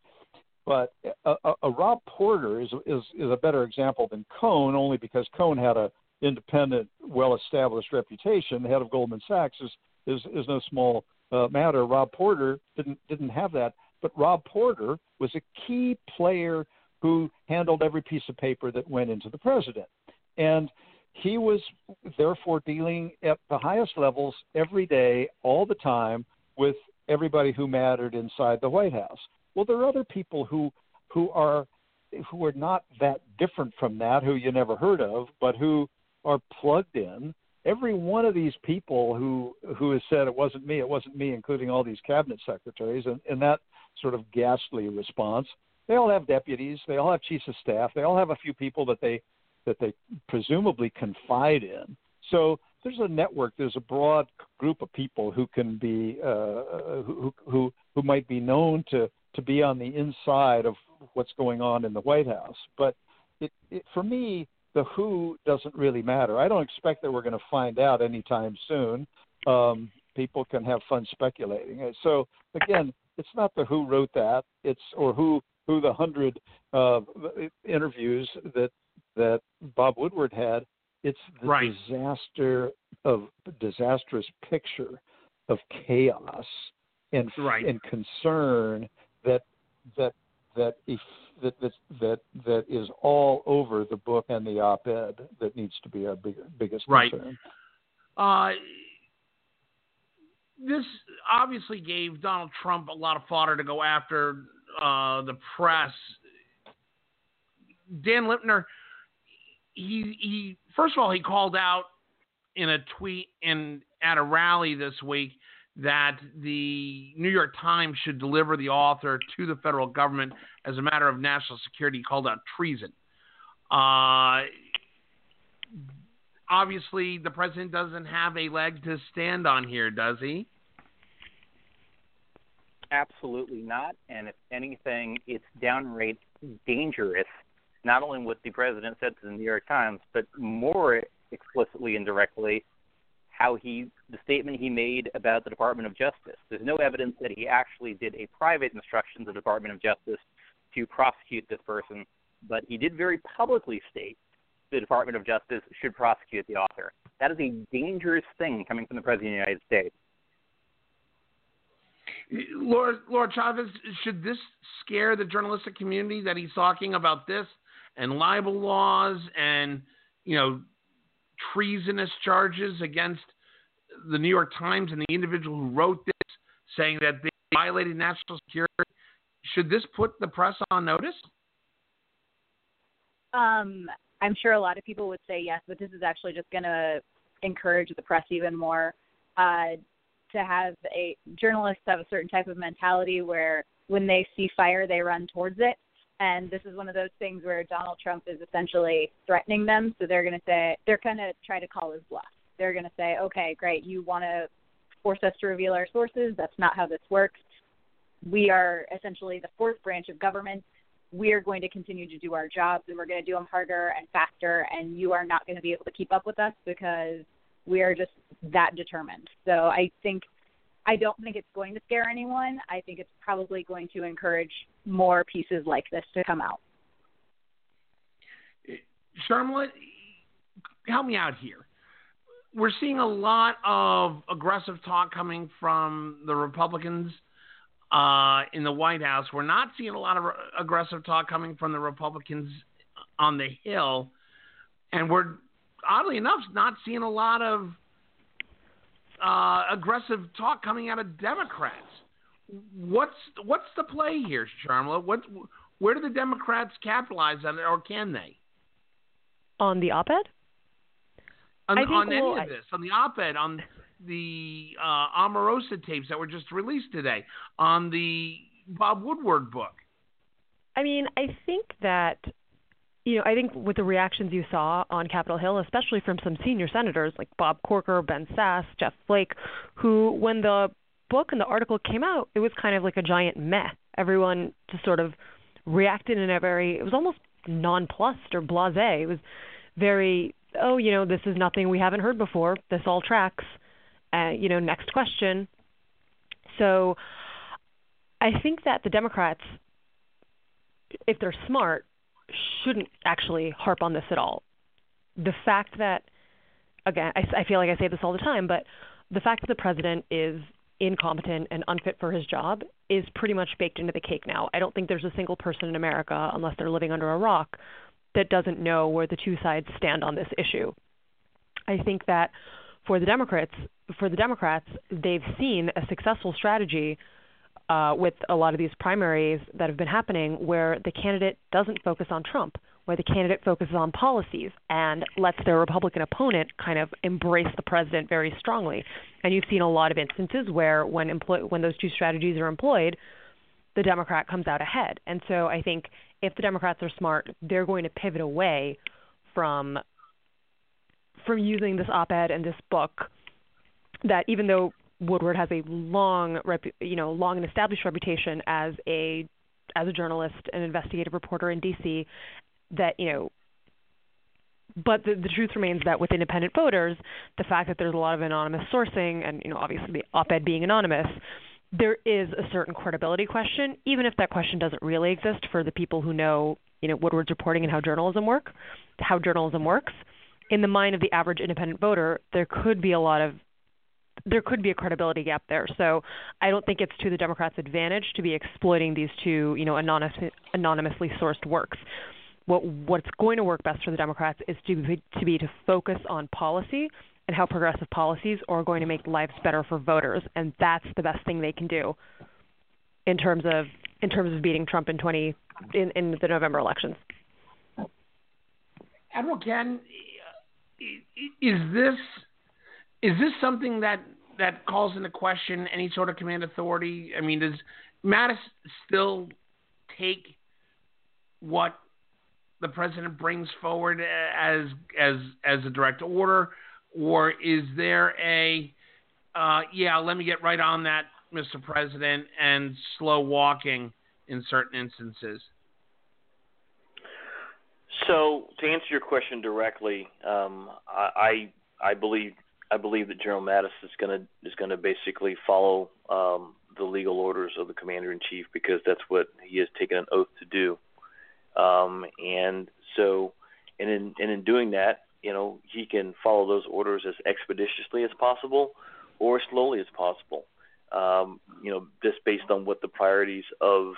but a, a, a Rob Porter is, is is a better example than Cohn, only because Cohn had a independent, well-established reputation. The head of Goldman Sachs is is, is no small uh, matter. Rob Porter didn't didn't have that, but Rob Porter was a key player who handled every piece of paper that went into the president, and he was therefore dealing at the highest levels every day, all the time, with everybody who mattered inside the White House. Well, there are other people who who are who are not that different from that, who you never heard of, but who are plugged in. Every one of these people who who has said it wasn't me, it wasn't me, including all these cabinet secretaries, and, and that sort of ghastly response. They all have deputies, they all have chiefs of staff, they all have a few people that they that they presumably confide in. So there's a network, there's a broad group of people who can be uh, who, who who might be known to to be on the inside of what's going on in the White House. But it, it for me, the who doesn't really matter. I don't expect that we're going to find out anytime soon. Um, people can have fun speculating. So again, it's not the who wrote that. It's or who who the hundred uh, interviews that that Bob Woodward had. It's the right. disaster of disastrous picture of chaos and right. and concern that that that if that that that that is all over the book and the op-ed that needs to be our bigger, biggest right. concern. Uh, this obviously gave Donald Trump a lot of fodder to go after uh, the press. Dan Lipner, he he first of all he called out in a tweet in at a rally this week that the New York Times should deliver the author to the federal government as a matter of national security. He called out treason. Uh, obviously, the president doesn't have a leg to stand on here, does he? Absolutely not. And if anything, it's downright dangerous, not only what the president said to the New York Times, but more explicitly and directly how he the statement he made about the Department of Justice. There's no evidence that he actually did a private instruction to the Department of Justice to prosecute this person, but he did very publicly state the Department of Justice should prosecute the author. That is a dangerous thing coming from the President of the United States. Laura, Chavez, should this scare the journalistic community that he's talking about this and libel laws and you know treasonous charges against the New York Times and the individual who wrote this, saying that they violated national security. Should this put the press on notice? Um, I'm sure a lot of people would say yes, but this is actually just going to encourage the press even more uh, to have a journalists have a certain type of mentality where when they see fire, they run towards it. And this is one of those things where Donald Trump is essentially threatening them. So they're going to say, they're going to try to call his bluff. They're going to say, okay, great, you want to force us to reveal our sources. That's not how this works. We are essentially the fourth branch of government. We are going to continue to do our jobs and we're going to do them harder and faster. And you are not going to be able to keep up with us because we are just that determined. So I think I don't think it's going to scare anyone. I think it's probably going to encourage more pieces like this to come out. Sharmila, help me out here. We're seeing a lot of aggressive talk coming from the Republicans uh, in the White House. We're not seeing a lot of aggressive talk coming from the Republicans on the Hill. And we're, oddly enough, not seeing a lot of uh, aggressive talk coming out of Democrats. What's what's the play here, Sharmila? What where do the Democrats capitalize on it, or can they? On the op-ed? On, think, on any of this, on the op-ed, on the uh, Omarosa tapes that were just released today, on the Bob Woodward book. I mean, I think that you know, I think with the reactions you saw on Capitol Hill, especially from some senior senators like Bob Corker, Ben Sasse, Jeff Flake, who when the book and the article came out, it was kind of like a giant meh. Everyone just sort of reacted in a very it was almost nonplussed or blasé. It was very oh, you know, this is nothing we haven't heard before. This all tracks. Uh, you know, next question. So I think that the Democrats if they're smart, shouldn't actually harp on this at all. The fact that, again, I, I feel like I say this all the time, but the fact that the president is incompetent and unfit for his job is pretty much baked into the cake now. I don't think there's a single person in America, unless they're living under a rock, that doesn't know where the two sides stand on this issue. I think that for the Democrats, for the Democrats, they've seen a successful strategy uh, with a lot of these primaries that have been happening where the candidate doesn't focus on Trump, where the candidate focuses on policies and lets their Republican opponent kind of embrace the president very strongly. And you've seen a lot of instances where when when those two strategies are employed, the Democrat comes out ahead. And so I think if the Democrats are smart, they're going to pivot away from from using this op-ed and this book that even though Woodward has a long, rep- you know, long and established reputation as a as a journalist, an investigative reporter in D.C. That you know, but the, the truth remains that with independent voters, the fact that there's a lot of anonymous sourcing, and you know, obviously the op-ed being anonymous, there is a certain credibility question, even if that question doesn't really exist for the people who know, you know, Woodward's reporting and how journalism work, how journalism works. In the mind of the average independent voter, there could be a lot of there could be a credibility gap there. So I don't think it's to the Democrats' advantage to be exploiting these two, you know, anonymous, anonymously sourced works. What what's going to work best for the Democrats is to be, to be to focus on policy and how progressive policies are going to make lives better for voters, and that's the best thing they can do in terms of in terms of beating Trump in twenty in, in the November elections. Admiral Ken, is this is this something that that calls into question any sort of command authority? I mean, does Mattis still take what the president brings forward as as as a direct order, or is there a uh, yeah, let me get right on that, Mr. President, and slow walking in certain instances? So to answer your question directly, um, I I believe I believe that General Mattis is going to is going to basically follow um, the legal orders of the Commander in Chief because that's what he has taken an oath to do. Um, and so, and in and in doing that, you know, he can follow those orders as expeditiously as possible or slowly as possible. Um, you know, just based on what the priorities of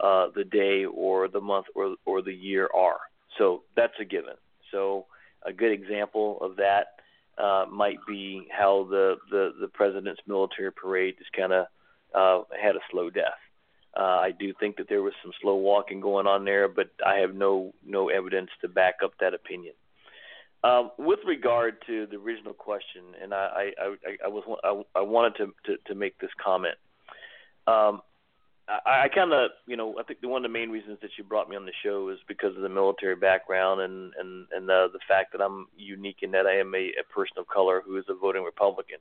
uh, the day or the month or or the year are. So that's a given. So a good example of that uh, might be how the, the, the president's military parade just kind of uh, had a slow death. Uh, I do think that there was some slow walking going on there, but I have no no evidence to back up that opinion. Um, with regard to the original question, and I I, I, I was I, I wanted to, to, to make this comment. Um, I, I kind of, you know, I think the one of the main reasons that you brought me on the show is because of the military background and and and the the fact that I'm unique in that I am a, a person of color who is a voting Republican,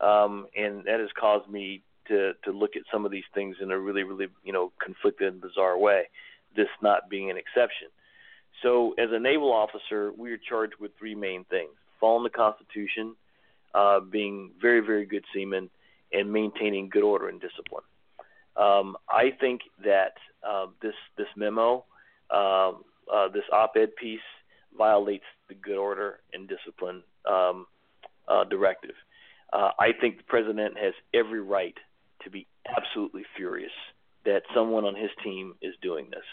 um, and that has caused me to to look at some of these things in a really really you know conflicted and bizarre way. This not being an exception. So, as a naval officer, we are charged with three main things: following the Constitution, uh, being very very good seamen, and maintaining good order and discipline. Um, I think that uh, this this memo, um, uh, this op-ed piece, violates the good order and discipline um, uh, directive. Uh, I think the president has every right to be absolutely furious that someone on his team is doing this.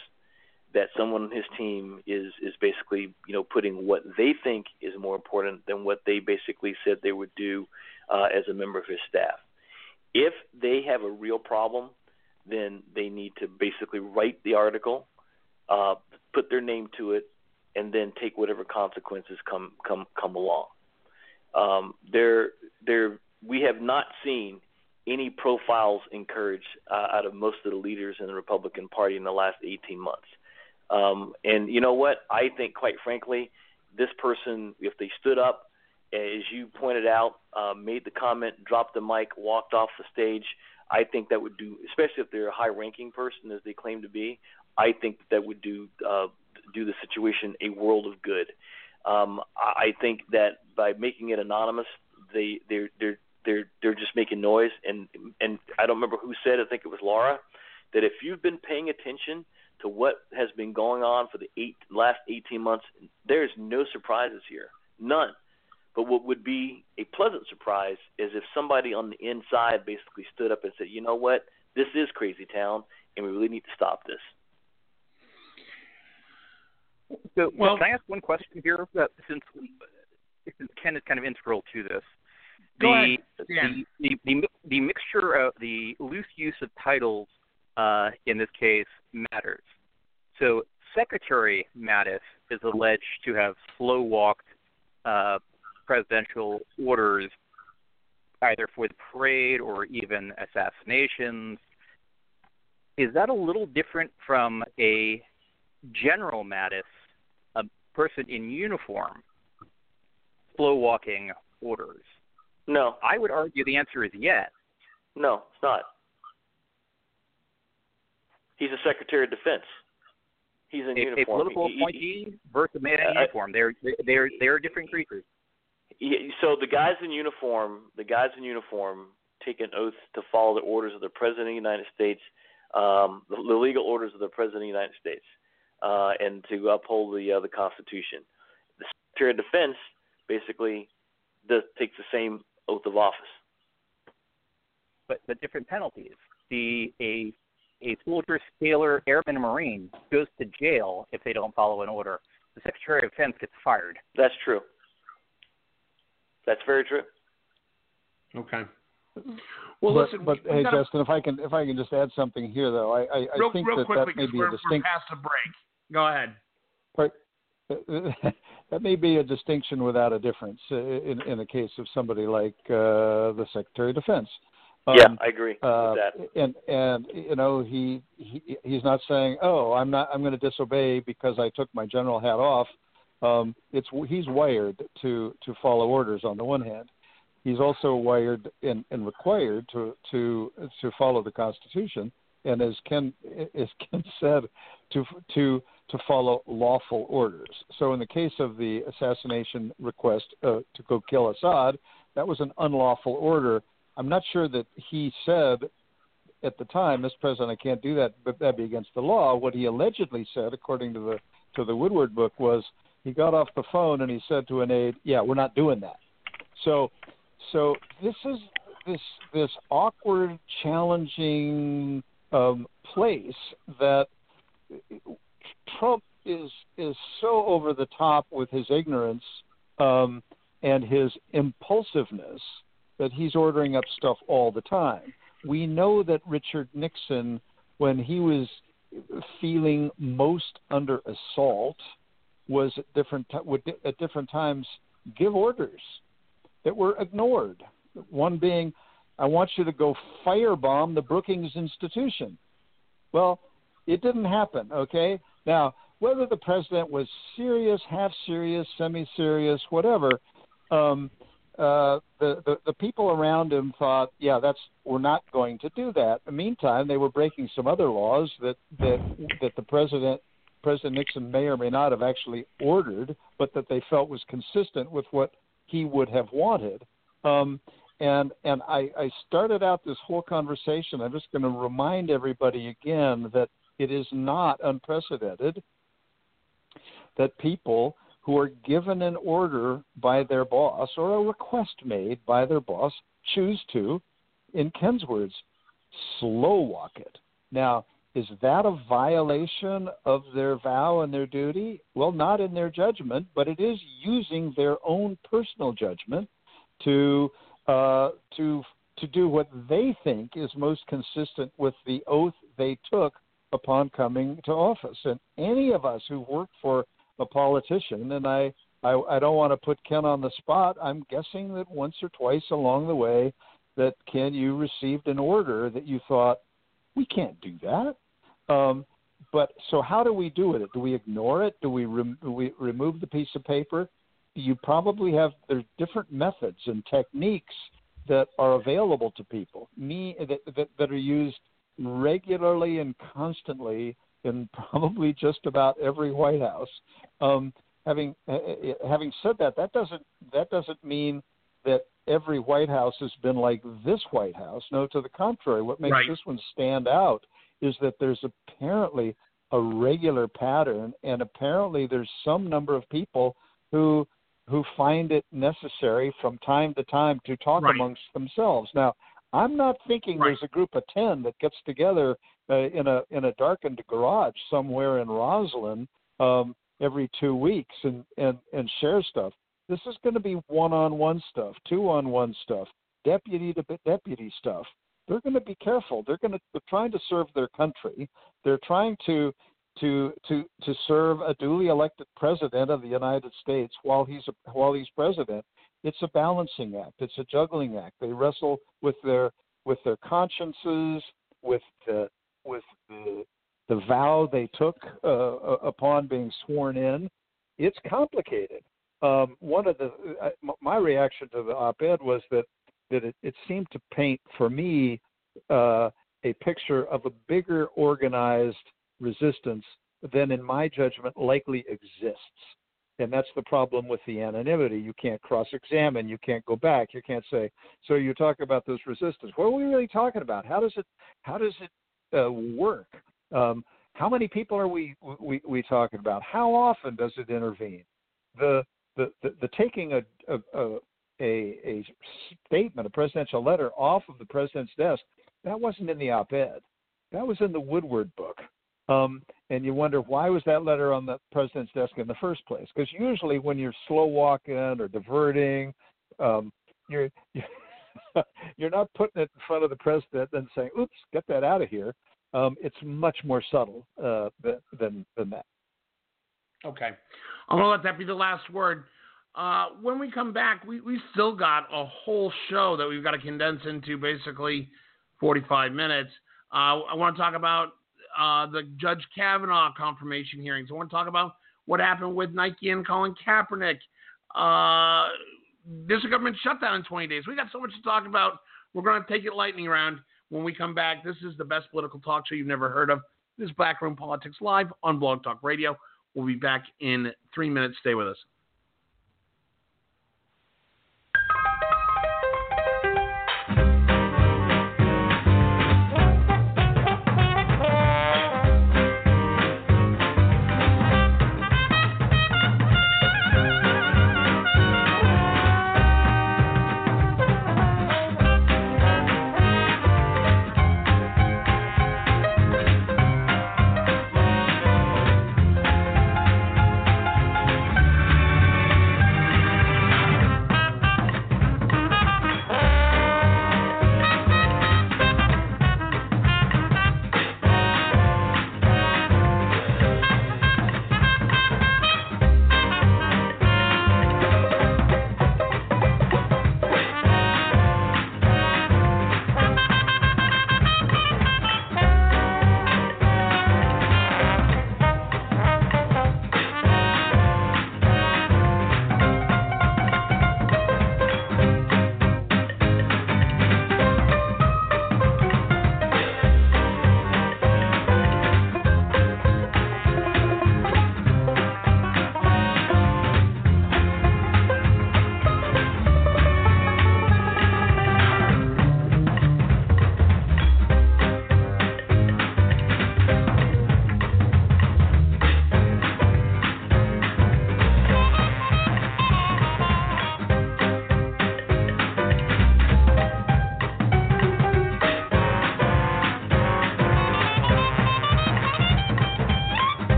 That someone on his team is is basically you know putting what they think is more important than what they basically said they would do uh, as a member of his staff. If they have a real problem then they need to basically write the article, uh, put their name to it, and then take whatever consequences come come come along. Um, there there we have not seen any profiles in courage uh, out of most of the leaders in the Republican Party in the last 18 months. Um, and you know what? I think, quite frankly, this person, if they stood up, as you pointed out, uh, made the comment, dropped the mic, walked off the stage, I think that would do, especially if they're a high-ranking person as they claim to be. I think that, would do uh, do the situation a world of good. Um, I think that by making it anonymous, they they're they're they're they're just making noise. And and I don't remember who said. I think it was Laura that if you've been paying attention to what has been going on for the eight last 18 months, there's no surprises here, none. But what would be a pleasant surprise is if somebody on the inside basically stood up and said, "You know what? This is crazy town, and we really need to stop this." So, well, can I ask one question here? That since since Ken is kind of integral to this, the, the, the, the the mixture of the loose use of titles uh, in this case matters. So Secretary Mattis is alleged to have slow walked uh, presidential orders, either for the parade or even assassinations. Is that a little different from a General Mattis, a person in uniform, slow walking orders? No. I would argue the answer is yes. No, it's not. He's a Secretary of Defense. He's in a, uniform. A political appointee versus a man in uniform. They're they're they're different creatures. So the guys in uniform, the guys in uniform take an oath to follow the orders of the President of the United States, um, the, the legal orders of the President of the United States, uh, and to uphold the uh, the Constitution. The Secretary of Defense basically does, takes the same oath of office. But but different penalties. The a a soldier, sailor, airman, marine goes to jail if they don't follow an order. The Secretary of Defense gets fired. That's true. That's very true. Okay. Well, but, listen, but hey, gotta... Justin, if I can if I can just add something here, though, I I, real, think real that quickly, that may be we're, a distinct. We're past the break. Go ahead. But, that may be a distinction without a difference in in the case of somebody like uh, the Secretary of Defense. Um, yeah, I agree uh, with that. And and you know he, he he's not saying, "Oh, I'm not I'm going to disobey because I took my general hat off." Um, it's he's wired to to follow orders on the one hand. He's also wired and, and required to to to follow the Constitution, and as Ken as Ken said, to to to follow lawful orders. So in the case of the assassination request uh, to go kill Assad, that was an unlawful order I'm not sure that he said at the time, Mr. President, I can't do that, but that'd be against the law. What he allegedly said, according to the to the Woodward book, was he got off the phone and he said to an aide, "Yeah, we're not doing that." So, so this is this this awkward, challenging um, place that Trump is is so over the top with his ignorance um, and his impulsiveness that he's ordering up stuff all the time. We know that Richard Nixon, when he was feeling most under assault, was at different would at different times give orders that were ignored. One being, "I want you to go firebomb the Brookings Institution." Well, it didn't happen. Okay, now whether the president was serious, half serious, semi-serious, whatever, um, uh, the, the the people around him thought, yeah, that's we're not going to do that. In the meantime, they were breaking some other laws that that that the president President Nixon may or may not have actually ordered, but that they felt was consistent with what he would have wanted. Um, and and I, I started out this whole conversation. I'm just going to remind everybody again that it is not unprecedented that people who are given an order by their boss or a request made by their boss choose to, in Ken's words, slow walk it. Now, is that a violation of their vow and their duty? Well, not in their judgment, but it is using their own personal judgment to uh, to to do what they think is most consistent with the oath they took upon coming to office. And any of us who work for a politician, and I, I I don't want to put Ken on the spot. I'm guessing that once or twice along the way, that Ken you received an order that you thought we can't do that. Um, but so how do we do with it? Do we ignore it? Do we, rem- we remove the piece of paper? You probably have there's different methods and techniques that are available to people. Me that, that, that are used regularly and constantly in probably just about every White House. Um, having uh, having said that, that doesn't that doesn't mean that every White House has been like this White House. No, to the contrary. What makes right. this one stand out is that there's apparently a regular pattern, and apparently there's some number of people who who find it necessary from time to time to talk right. amongst themselves. Now, I'm not thinking right. there's a group of ten that gets together uh, in a in a darkened garage somewhere in Rosslyn um, every two weeks and and and share stuff. This is going to be one-on-one stuff, two-on-one stuff, deputy to deputy stuff. They're going to be careful. They're going to they're trying to serve their country. They're trying to to to to serve a duly elected president of the United States while he's while he's president. It's a balancing act. It's a juggling act. They wrestle with their with their consciences, with the with the the vow they took uh, upon being sworn in. It's complicated. Um, one of the uh, my reaction to the op-ed was that that it, it seemed to paint for me uh, a picture of a bigger organized resistance than, in my judgment, likely exists. And that's the problem with the anonymity. You can't cross examine. You can't go back. You can't say, so you talk about this resistance. What are we really talking about? How does it, how does it uh, work? Um, how many people are we, we, we talking about? How often does it intervene? The, the, the, the taking a, a, a, a statement, a presidential letter off of the president's desk, that wasn't in the op ed. That was in the Woodward book. Um, and you wonder why was that letter on the president's desk in the first place? Because usually when you're slow walking or diverting, um, you're you're not putting it in front of the president and saying, "Oops, get that out of here." Um, it's much more subtle uh, than than that. Okay, I'm gonna let that be the last word. Uh, when we come back, we we still got a whole show that we've got to condense into basically 45 minutes. Uh, I want to talk about uh, the Judge Kavanaugh confirmation hearings. I want to talk about what happened with Nike and Colin Kaepernick. Uh, there's a government shutdown in 20 days. We got so much to talk about. We're going to take it lightning round when we come back. This is the best political talk show you've never heard of. This is Backroom Politics Live on Blog Talk Radio. We'll be back in three minutes. Stay with us.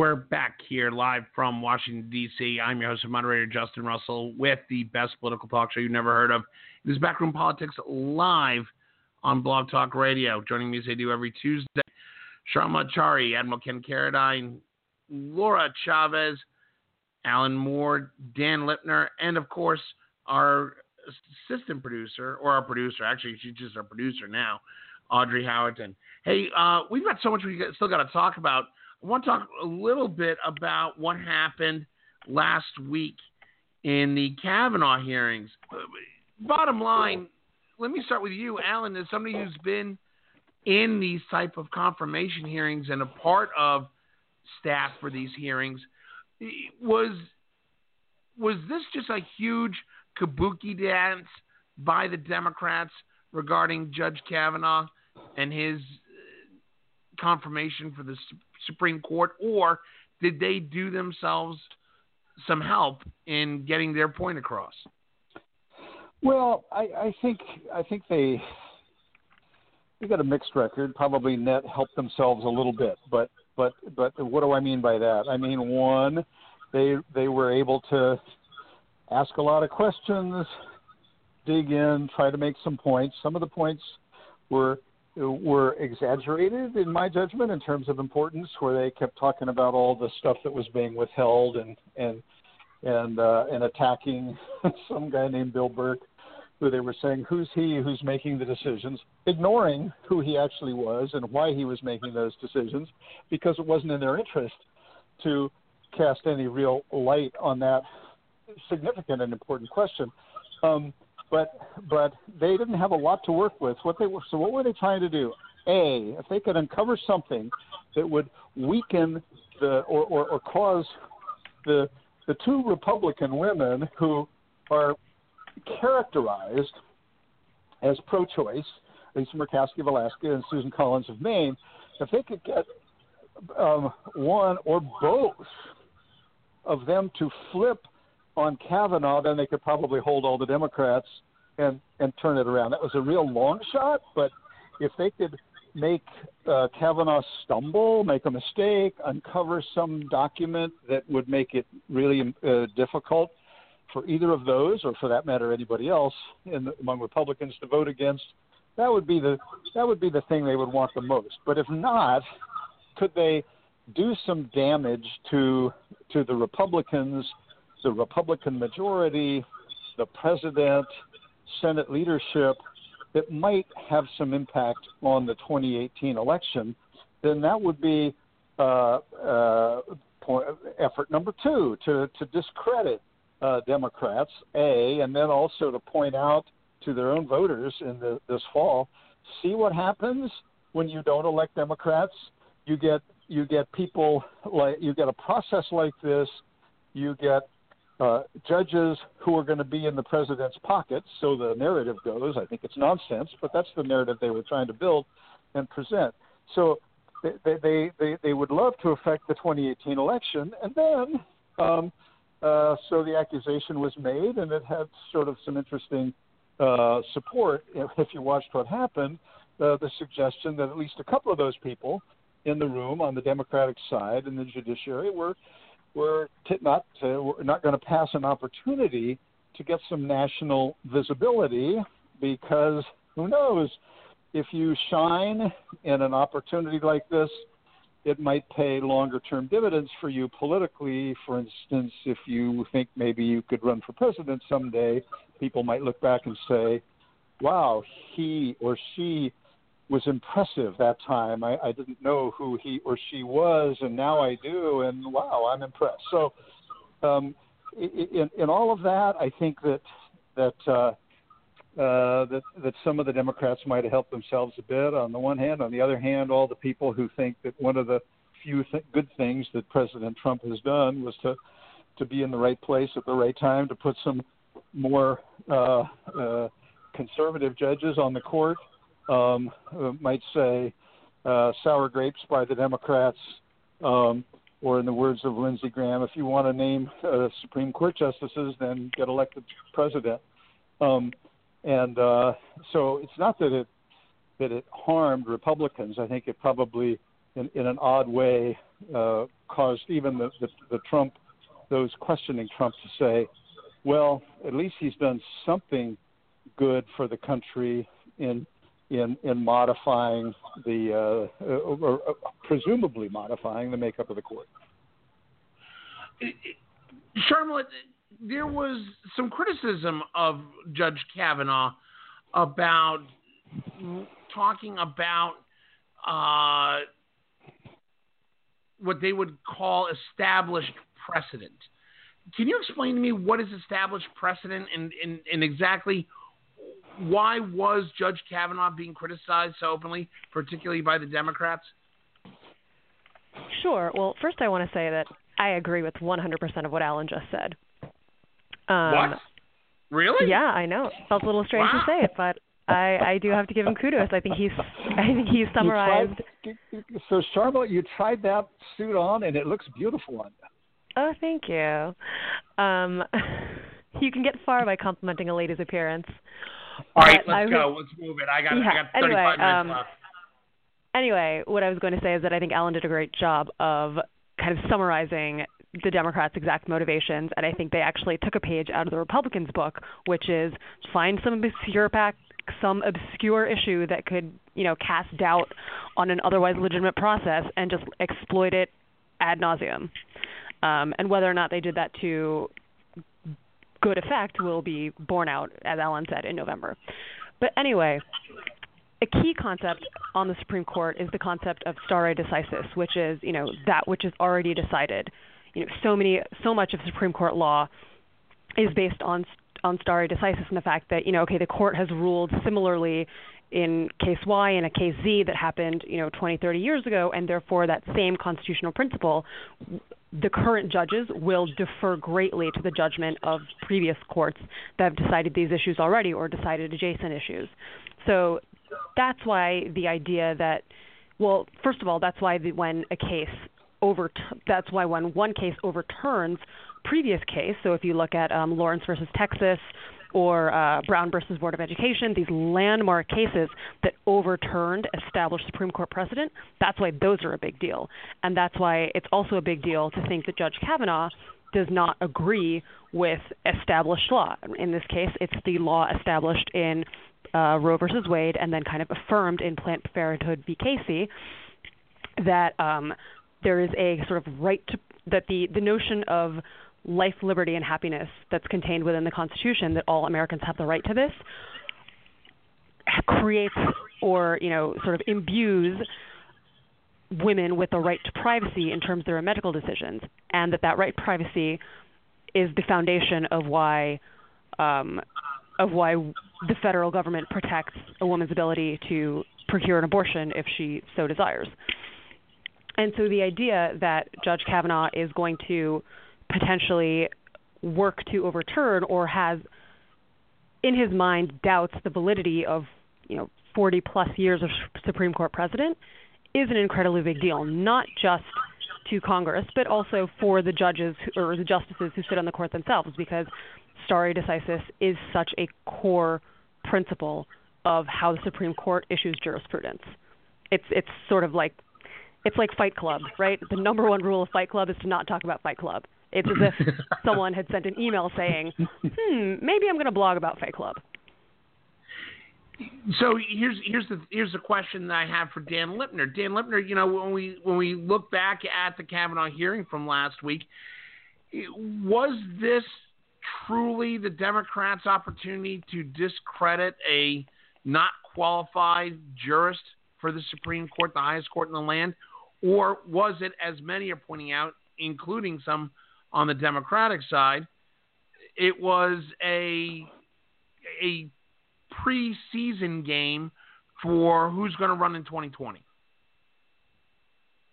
We're back here live from Washington, D.C. I'm your host and moderator, Justin Russell, with the best political talk show you've never heard of. It is Backroom Politics live on Blog Talk Radio. Joining me as they do every Tuesday, Sharma Chari, Admiral Ken Carradine, Laura Chavez, Alan Moore, Dan Lipner, and of course, our assistant producer, or our producer, actually, she's just our producer now, Audrey Howerton. Hey, uh, we've got so much we still got to talk about. I want to talk a little bit about what happened last week in the Kavanaugh hearings. Bottom line, let me start with you, Alan, as somebody who's been in these type of confirmation hearings and a part of staff for these hearings. Was was this just a huge kabuki dance by the Democrats regarding Judge Kavanaugh and his uh, confirmation for the Supreme Court, or did they do themselves some help in getting their point across? Well, I, I think I think they they got a mixed record. Probably net helped themselves a little bit, but but but what do I mean by that? I mean one, they they were able to ask a lot of questions, dig in, try to make some points. Some of the points were were exaggerated in my judgment in terms of importance, where they kept talking about all the stuff that was being withheld and and and uh, and attacking some guy named Bill Burck who they were saying who's he who's making the decisions, ignoring who he actually was and why he was making those decisions, because it wasn't in their interest to cast any real light on that significant and important question. Um, but but they didn't have a lot to work with. What they were so what were they trying to do? A, if they could uncover something that would weaken the or, or, or cause the the two Republican women who are characterized as pro-choice, Lisa Murkowski of Alaska and Susan Collins of Maine, if they could get um, one or both of them to flip on Kavanaugh, then they could probably hold all the Democrats and and turn it around. That was a real long shot, but if they could make uh, Kavanaugh stumble, make a mistake, uncover some document that would make it really uh, difficult for either of those, or for that matter, anybody else in, among Republicans to vote against, that would be the that would be the thing they would want the most. But if not, could they do some damage to to the Republicans the Republican majority, the president, Senate leadership that might have some impact on the 2018 election, then that would be uh, uh, point, effort number two to, to discredit uh, Democrats, A, and then also to point out to their own voters in the, this fall see what happens when you don't elect Democrats. You get you get people like you get a process like this. You get uh, judges who are going to be in the president's pockets, so the narrative goes. I think it's nonsense, but that's the narrative they were trying to build and present. So they they they, they would love to affect the 2018 election, and then um, uh, so the accusation was made, and it had sort of some interesting uh, support. If you watched what happened, uh, the suggestion that at least a couple of those people in the room on the Democratic side in the judiciary were we're t- not uh, we're not going to pass an opportunity to get some national visibility because who knows? If you shine in an opportunity like this it might pay longer term dividends for you politically. For instance if you think maybe you could run for president someday people might look back and say wow he or she was impressive that time. I, I didn't know who he or she was, and now I do, and wow, I'm impressed. So, um, in, in all of that, I think that that uh, uh, that that some of the Democrats might have helped themselves a bit. On the one hand, on the other hand, all the people who think that one of the few th- good things that President Trump has done was to to be in the right place at the right time to put some more uh, uh, conservative judges on the court um, might say uh, sour grapes by the Democrats, um, or in the words of Lindsey Graham, if you want to name uh, Supreme Court justices, then get elected president. Um, and uh, so it's not that it that it harmed Republicans. I think it probably, in, in an odd way, uh, caused even the, the, the Trump, those questioning Trump to say, well, at least he's done something good for the country in in in modifying the uh, or, or presumably modifying the makeup of the court. Charlotte, there was some criticism of Judge Kavanaugh about talking about uh, what they would call established precedent. Can you explain to me what is established precedent and, and, and exactly why was Judge Kavanaugh being criticized so openly, particularly by the Democrats? Sure. Well, first I want to say that I agree with 100% of what Alan just said. Um, what? Really? Yeah, I know. It felt a little strange wow. to say it, but I, I do have to give him kudos. I think he's I think he's summarized. Tried, so, Sharma, you tried that suit on, and it looks beautiful on you. Oh, thank you. Um, you can get far by complimenting a lady's appearance. All right, let's I, go. Let's move it. I got, yeah, I got 35 anyway, minutes um, left. Anyway, what I was going to say is that I think Alan did a great job of kind of summarizing the Democrats' exact motivations, and I think they actually took a page out of the Republicans' book, which is find some obscure pack, some obscure issue that could, you know, cast doubt on an otherwise legitimate process and just exploit it ad nauseum. Um, and whether or not they did that to good effect will be borne out, as Alan said, in November. But anyway, a key concept on the Supreme Court is the concept of stare decisis, which is, you know, that which is already decided. You know, so many, so much of Supreme Court law is based on on stare decisis and the fact that, you know, okay, the court has ruled similarly in case Y and a case Z that happened, you know, 20, 30 years ago, and therefore that same constitutional principle, the current judges will defer greatly to the judgment of previous courts that have decided these issues already or decided adjacent issues. So that's why the idea that, well, first of all, that's why the, when a case over, that's why when one case overturns previous case. So if you look at um, Lawrence versus Texas or uh, Brown versus Board of Education, these landmark cases that overturned established Supreme Court precedent, that's why those are a big deal. And that's why it's also a big deal to think that Judge Kavanaugh does not agree with established law. In this case, it's the law established in uh, Roe versus Wade and then kind of affirmed in Planned Parenthood v. Casey that um, there is a sort of right to that the the notion of life, liberty, and happiness that's contained within the Constitution, that all Americans have the right to this, creates or you know sort of imbues women with the right to privacy in terms of their medical decisions, and that that right to privacy is the foundation of why um, of why the federal government protects a woman's ability to procure an abortion if she so desires. And so the idea that Judge Kavanaugh is going to potentially work to overturn or has in his mind doubts the validity of you know 40 plus years of Supreme Court precedent is an incredibly big deal, not just to Congress, but also for the judges or the justices who sit on the court themselves, because stare decisis is such a core principle of how the Supreme Court issues jurisprudence. It's it's sort of like it's like Fight Club, right? The number one rule of Fight Club is to not talk about Fight Club. It's as if someone had sent an email saying, "Hmm, maybe I'm going to blog about Fight Club." So here's here's the here's the question that I have for Dan Lipner. Dan Lipner, you know, when we when we look back at the Kavanaugh hearing from last week, was this truly the Democrats' opportunity to discredit a not qualified jurist for the Supreme Court, the highest court in the land, or was it, as many are pointing out, including some on the Democratic side, it was a a preseason game for who's going to run in 2020?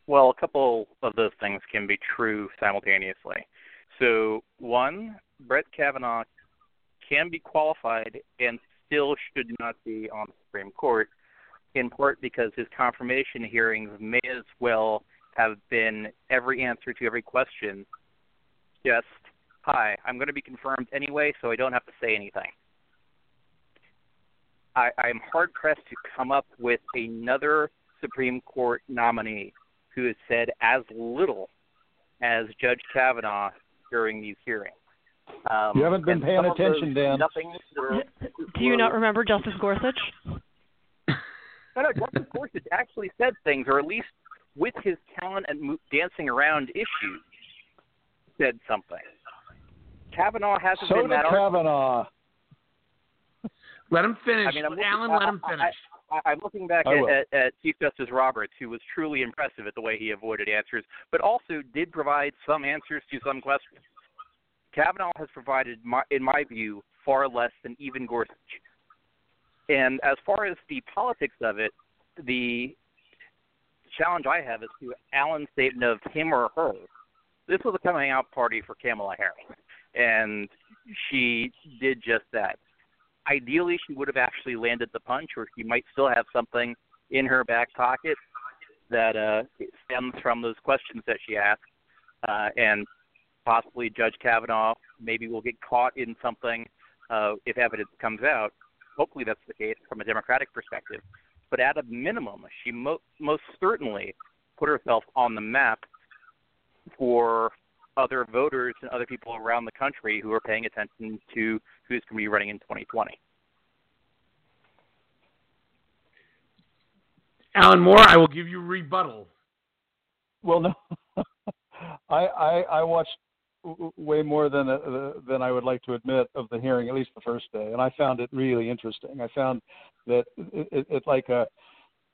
Well, a couple of those things can be true simultaneously. So, one, Brett Kavanaugh can be qualified and still should not be on the Supreme Court, in part because his confirmation hearings may as well have been every answer to every question. Just, hi, I'm going to be confirmed anyway, so I don't have to say anything. I, I'm hard pressed to come up with another Supreme Court nominee who has said as little as Judge Kavanaugh during these hearings. Um, you haven't been paying attention, Dan. Nothing. Were, Do you were- not remember Justice Gorsuch? No, no. Justice Gorsuch actually said things, or at least with his talent at mo- dancing around issues, said something. Kavanaugh hasn't So been did that artful. Kavanaugh. Let him finish. I mean, I'm looking, Alan, I, let him finish. I, I'm looking back at, at, at Chief Justice Roberts, who was truly impressive at the way he avoided answers, but also did provide some answers to some questions. Kavanaugh has provided, my, in my view, far less than even Gorsuch. And as far as the politics of it, the challenge I have is to Alan's statement of him or her. This was a coming out party for Kamala Harris, and she did just that. Ideally she would have actually landed the punch or she might still have something in her back pocket that uh stems from those questions that she asked uh and possibly judge kavanaugh maybe will get caught in something uh if evidence comes out. Hopefully that's the case from a democratic perspective. But at a minimum she mo- most certainly put herself on the map for other voters and other people around the country who are paying attention to who's going to be running in 2020. Alan Moore, I will give you rebuttal. Well, no, I, I I watched way more than uh, than I would like to admit of the hearing, at least the first day, and I found it really interesting. I found that it, it, it's like a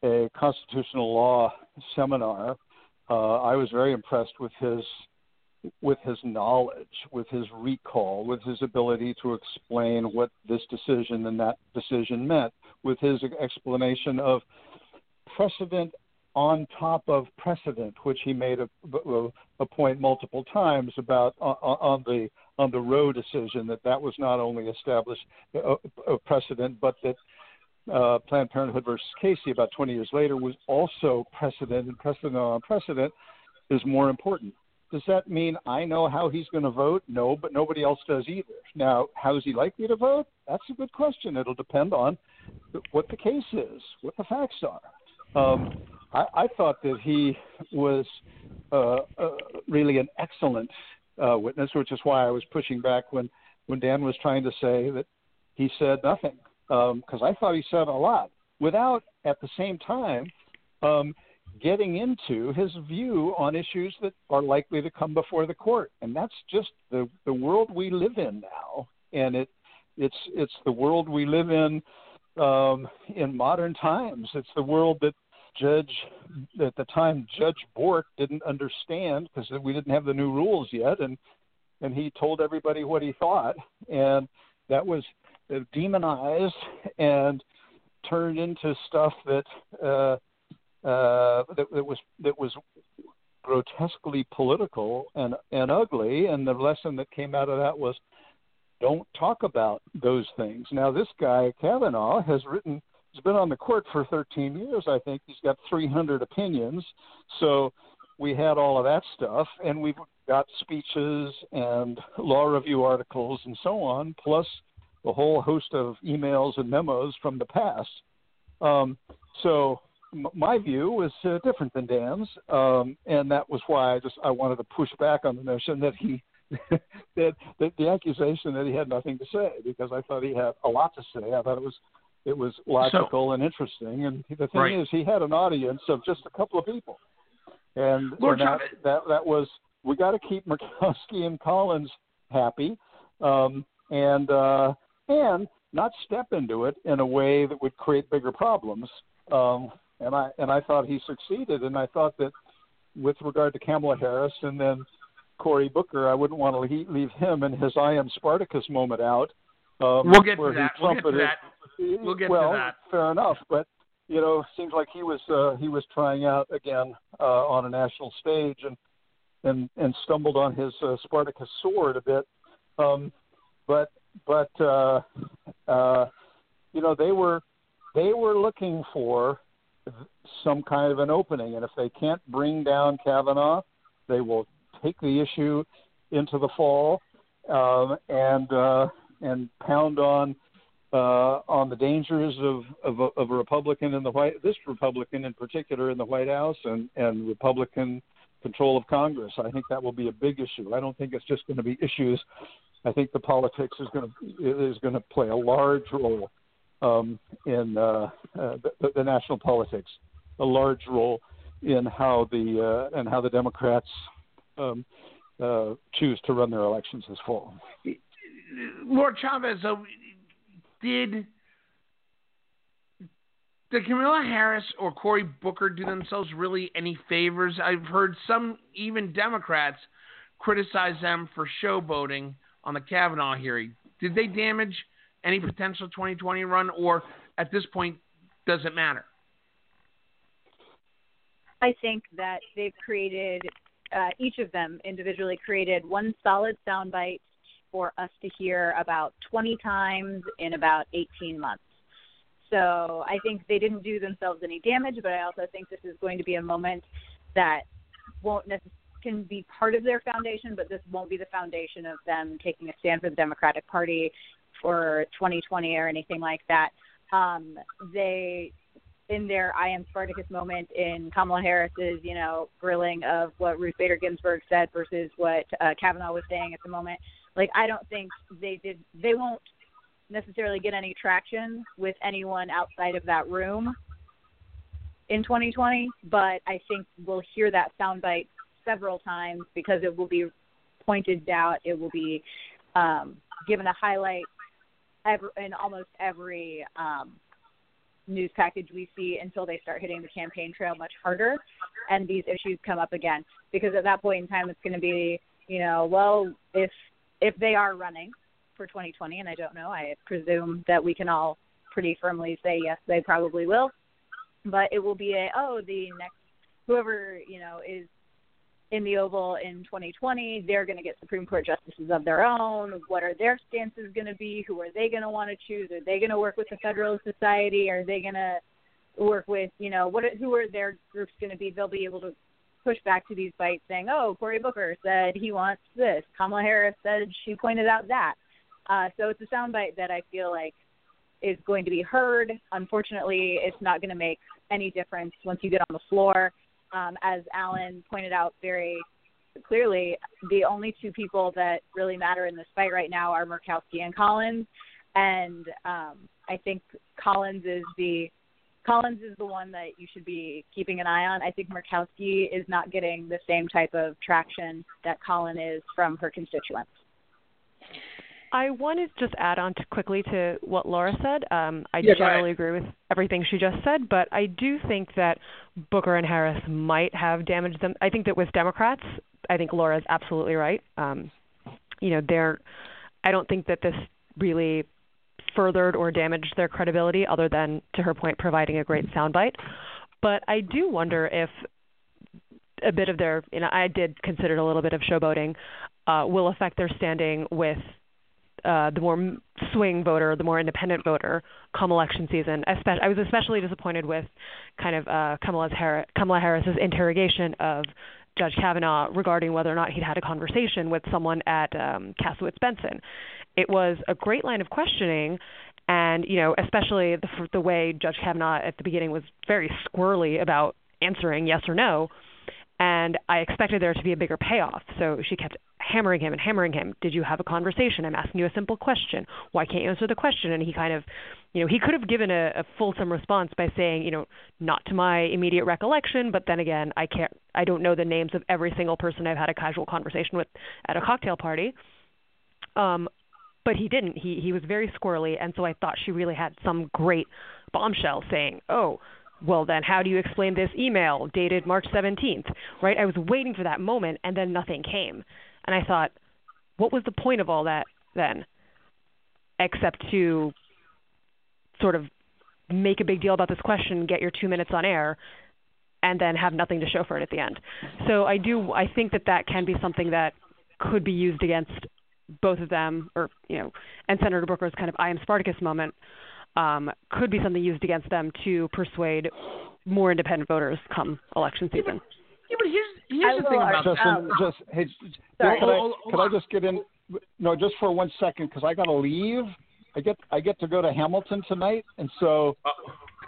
a constitutional law seminar. Uh, I was very impressed with his with his knowledge, with his recall, with his ability to explain what this decision and that decision meant, with his explanation of precedent on top of precedent, which he made a, a, point multiple times about on, on the on the Roe decision that that was not only established a, a precedent, but that uh, Planned Parenthood versus Casey about 20 years later was also precedent, and precedent on precedent is more important. Does that mean I know how he's going to vote? No, but nobody else does either. Now, how is he likely to vote? That's a good question. It'll depend on what the case is, what the facts are. Um, I, I thought that he was uh, uh, really an excellent uh, witness, which is why I was pushing back when, when Dan was trying to say that he said nothing, because um, I thought he said a lot without, at the same time, um, getting into his view on issues that are likely to come before the court, and that's just the the world we live in now, and it it's it's the world we live in um, in modern times. It's the world that Judge at the time Judge Bork didn't understand because we didn't have the new rules yet, and and he told everybody what he thought, and that was demonized and turned into stuff that uh, uh, that, that was that was grotesquely political and and ugly. And the lesson that came out of that was don't talk about those things. Now this guy Kavanaugh has written. He's been on the court for 13 years. I think he's got 300 opinions. So we had all of that stuff, and we've got speeches and law review articles and so on, plus a whole host of emails and memos from the past. Um, so m- my view was uh, different than Dan's, um, and that was why I just I wanted to push back on the notion that he that, that the accusation that he had nothing to say because I thought he had a lot to say. I thought it was it was logical and interesting, and the thing Right. is, he had an audience of just a couple of people, and, Lord and that, that that was we got to keep Murkowski and Collins happy, um, and uh, and not step into it in a way that would create bigger problems. Um, and I and I thought he succeeded, and I thought that with regard to Kamala Harris and then Cory Booker, I wouldn't want to leave, leave him and his "I am Spartacus" moment out. Um, We'll get to that. We'll get to that. We'll get to well, that. fair enough, but you know, seems like he was uh, he was trying out again uh, on a national stage and and and stumbled on his uh, Spartacus sword a bit. Um, but but uh, uh, you know they were they were looking for some kind of an opening, and if they can't bring down Kavanaugh, they will take the issue into the fall um, and uh, and pound on uh, on the dangers of, of, a, of a Republican in the White, this Republican in particular in the White House, and and Republican control of Congress. I think that will be a big issue. I don't think it's just going to be issues. I think the politics is going to is going to play a large role um, in uh, uh, the, the national politics, a large role in how the uh, and how the Democrats um, uh, choose to run their elections this fall. Laura Chavez, did did Kamala Harris or Cory Booker do themselves really any favors? I've heard some, even Democrats, criticize them for showboating on the Kavanaugh hearing. Did they damage any potential 2020 run, or at this point, does it matter? I think that they've created, uh, each of them individually created one solid soundbite for us to hear about 20 times in about 18 months. So I think they didn't do themselves any damage, but I also think this is going to be a moment that won't necessarily can be part of their foundation, but this won't be the foundation of them taking a stand for the Democratic Party for 2020 or anything like that. Um, they, in their I am Spartacus moment in Kamala Harris's, you know, grilling of what Ruth Bader Ginsburg said versus what uh, Kavanaugh was saying at the moment, like I don't think they did. They won't necessarily get any traction with anyone outside of that room in 2020, but I think we'll hear that soundbite several times because it will be pointed out. It will be um, given a highlight every, in almost every um, news package we see until they start hitting the campaign trail much harder and these issues come up again. Because at that point in time, it's going to be, you know, well, if if they are running, for 2020, and I don't know. I presume that we can all pretty firmly say yes, they probably will. But it will be a oh, the next whoever you know is in the Oval in 2020, they're going to get Supreme Court justices of their own. What are their stances going to be? Who are they going to want to choose? Are they going to work with the Federalist Society? Are they going to work with, you know, what? Who are their groups going to be? They'll be able to push back to these bites saying, oh, Cory Booker said he wants this. Kamala Harris said she pointed out that. Uh, so it's a soundbite that I feel like is going to be heard. Unfortunately, it's not going to make any difference once you get on the floor. Um, as Alan pointed out very clearly, the only two people that really matter in this fight right now are Murkowski and Collins, and um, I think Collins is the Collins is the one that you should be keeping an eye on. I think Murkowski is not getting the same type of traction that Collins is from her constituents. I wanted to just add on to quickly to what Laura said. Um, I yeah, generally agree with everything she just said, but I do think that Booker and Harris might have damaged them. I think that with Democrats, I think Laura is absolutely right. Um, you know, they're. I don't think that this really furthered or damaged their credibility, other than, to her point, providing a great soundbite. But I do wonder if a bit of their, you know, I did consider it a little bit of showboating, uh, will affect their standing with uh, the more swing voter, the more independent voter, come election season. Especially, I was especially disappointed with kind of uh, Kamala's Harris, Kamala Harris's interrogation of Judge Kavanaugh regarding whether or not he'd had a conversation with someone at um, Kasowitz Benson. It was a great line of questioning, and you know, especially the the way Judge Kavanaugh at the beginning was very squirrely about answering yes or no and I expected there to be a bigger payoff. So she kept hammering him and hammering him. Did you have a conversation? I'm asking you a simple question. Why can't you answer the question? And he kind of, you know, he could have given a, a fulsome response by saying, you know, not to my immediate recollection, but then again, I can't, I don't know the names of every single person I've had a casual conversation with at a cocktail party. Um, but he didn't. He he was very squirrely, and so I thought she really had some great bombshell saying, "Oh, well then how do you explain this email dated March 17th, right? I was waiting for that moment and then nothing came. And I thought, what was the point of all that then? Except to sort of make a big deal about this question, get your 2 minutes on air and then have nothing to show for it at the end. So I do I think that that can be something that could be used against both of them or you know and Senator Booker's kind of I am Spartacus moment um, could be something used against them to persuade more independent voters come election season. Yeah, but here's, here's the thing about Justin, um, just hey, sorry. can, I, can I just get in? No, just for one second because I got to leave. I get I get to go to Hamilton tonight, and so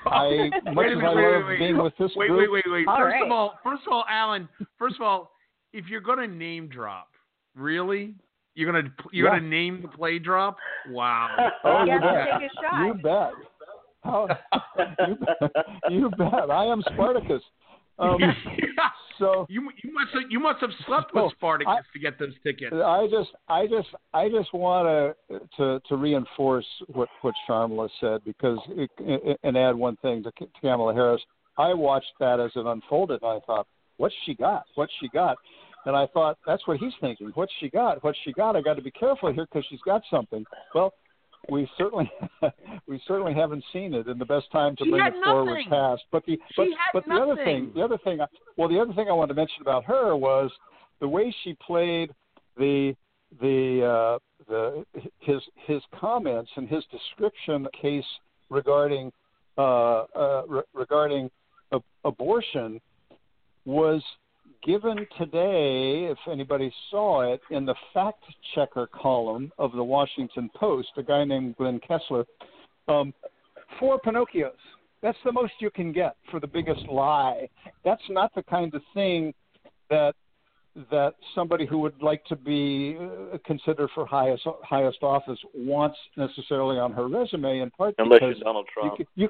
I much Wait as I wait, love wait, being with this wait, group. wait, wait, wait. All First right. of all, first of all, Alan. First of all, if you're gonna name drop, really, you're gonna you're Yeah. gonna name the play drop? Wow. Oh, You you gotta bet. take a shot. You bet. How, you, bet. you bet. I am Spartacus. Um, so you you must have you must have slept with Oh, Spartacus I- to get those tickets. I just, I just, I just want to to to reinforce what what Sharmila said because it, and add one thing to, to Kamala Harris. I watched that as it unfolded, and I thought, what's she got? What's she got? And I thought that's what he's thinking. What's she got? What's she got? I got to be careful here because she's got something. Well, we certainly we certainly haven't seen it, and the best time to She bring it forward was past. But the but, but the other thing, the other thing, I, well, the other thing I wanted to mention about her was the way she played the the uh, the his his comments and his description case regarding uh, uh, re- regarding a- abortion was given today, if anybody saw it, in the fact checker column of the Washington Post, a guy named Glenn Kessler, um, four Pinocchios. That's the most you can get for the biggest lie. That's not the kind of thing that that somebody who would like to be uh, considered for highest highest office wants necessarily on her resume. In part Unless you're Donald you Trump. you,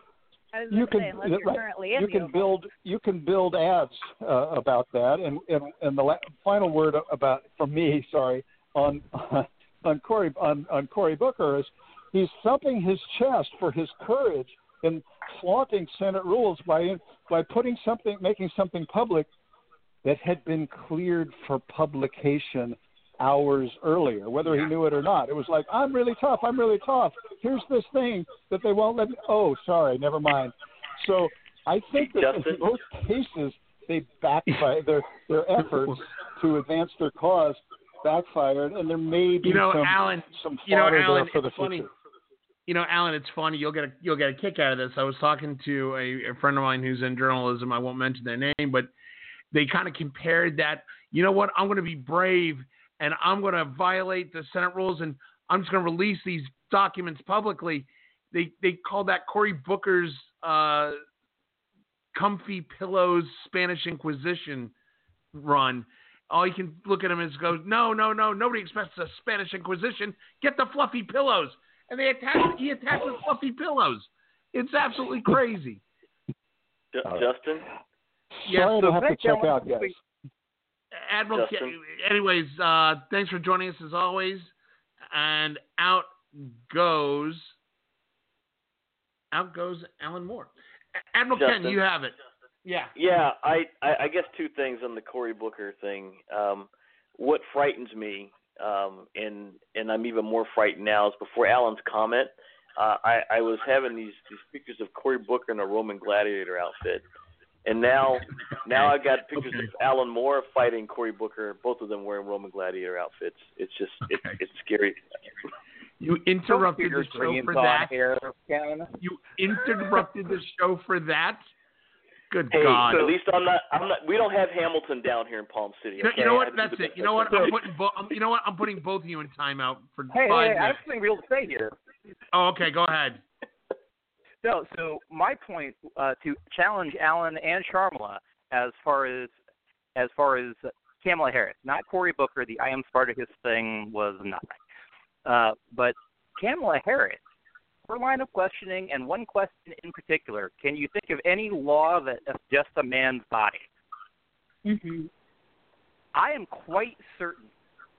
you can say, unless you're currently you can build you can build ads uh, about that. And and, and the la- final word about from me sorry on on Cory on, on Cory Booker is he's thumping his chest for his courage in flaunting Senate rules by by putting something making something public that had been cleared for publication hours earlier, whether he knew it or not. It was like, I'm really tough, I'm really tough. Here's this thing that they won't let me oh, sorry, never mind. So I think that Justin? in both cases they backfired their their efforts to advance their cause backfired and there may be You know, some Alan. some You know, Alan. for the it's funny. future. You know, Alan, it's funny. You'll get a you'll get a kick out of this. I was talking to a, a friend of mine who's in journalism. I won't mention their name, but they kind of compared that. You know what? I'm going to be brave, and I'm going to violate the Senate rules, and I'm just going to release these documents publicly. They they called that Cory Booker's uh, comfy pillows Spanish Inquisition run. All you can look at him is go, no, no, no, nobody expects a Spanish Inquisition. Get the fluffy pillows, and they attacked. He attacked with fluffy pillows. It's absolutely crazy. Ju- Justin, Yes, Sorry to so have to check out, guys. Admiral. Justin. Anyways, uh, thanks for joining us as always. And out goes, out goes Alan Moore. Admiral Ken, Justin. you have it. Yeah. Yeah, I, I, I guess two things on the Cory Booker thing. Um, what frightens me, um, and and I'm even more frightened now, is before Alan's comment. Uh, I, I was having these, these pictures of Cory Booker in a Roman gladiator outfit, and now now I got pictures Okay. of Alan Moore fighting Cory Booker, both of them wearing Roman gladiator outfits. It's just it's Okay. it's scary. You interrupted the Your show for that. air, You interrupted the show for that. Good Hey, God. at least I'm not I'm not. We don't have Hamilton down here in Palm City. You know, Okay? you know what? That's it. You know I what? can. I'm putting. Bo- um, you know what? I'm putting both of you in timeout for Hey, five hey, I have minutes. something real to say here. Oh, okay. Go ahead. No, so my point uh, to challenge Alan and Sharmila as far as as far as Kamala Harris, not Cory Booker. The I am Spartacus thing was nothing, uh, but Kamala Harris. Her line of questioning, and one question in particular: Can you think of any law that adjusts a man's body? Mm-hmm. I am quite certain,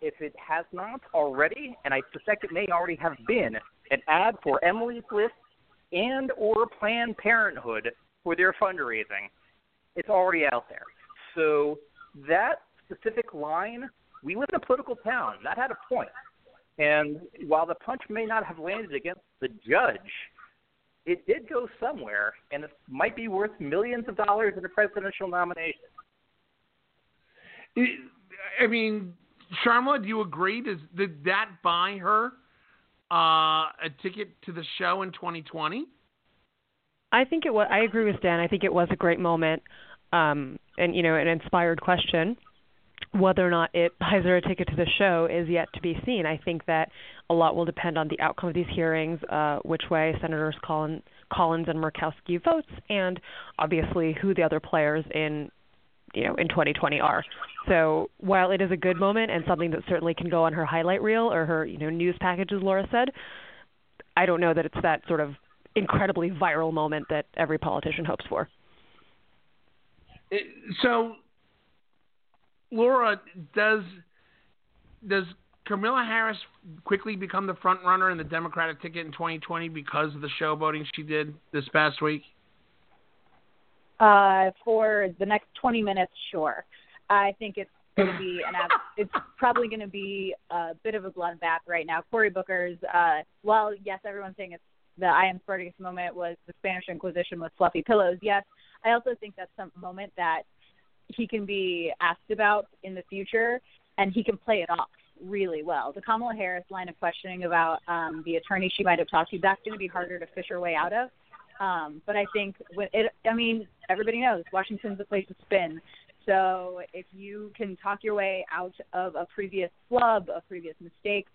if it has not already, and I suspect it may already have been, an ad for Emily's List and or Planned Parenthood for their fundraising. It's already out there. So that specific line, we live in a political town. That had a point. And while the punch may not have landed against the judge, it did go somewhere, and it might be worth millions of dollars in a presidential nomination. I mean, Sharma, do you agree? Does did that buy her uh, a ticket to the show in 2020? I think it was. I agree with Dan. I think it was a great moment, um, and you know, an inspired question. whether or not it buys her a ticket to the show is yet to be seen. I think that a lot will depend on the outcome of these hearings, uh, which way Senators Collins, Collins and Murkowski votes, and obviously who the other players in you know in 2020 are. So while it is a good moment and something that certainly can go on her highlight reel or her you know news package, as Laura said, I don't know that it's that sort of incredibly viral moment that every politician hopes for. So, Laura, does does Kamala Harris quickly become the front runner in the Democratic ticket in 2020 because of the showboating she did this past week? Uh, for the next 20 minutes, sure. I think it's going to be an it's probably going to be a bit of a bloodbath right now. Cory Booker's uh, well, yes, everyone's saying it's the I am Spartacus moment was the Spanish Inquisition with fluffy pillows. Yes, I also think that's some moment that he can be asked about in the future, and he can play it off really well. The Kamala Harris line of questioning about um, the attorney she might have talked to, that's going to be harder to fish her way out of. Um, but I think when it, I mean, everybody knows Washington's a place to spin. So if you can talk your way out of a previous flub, a previous mistake,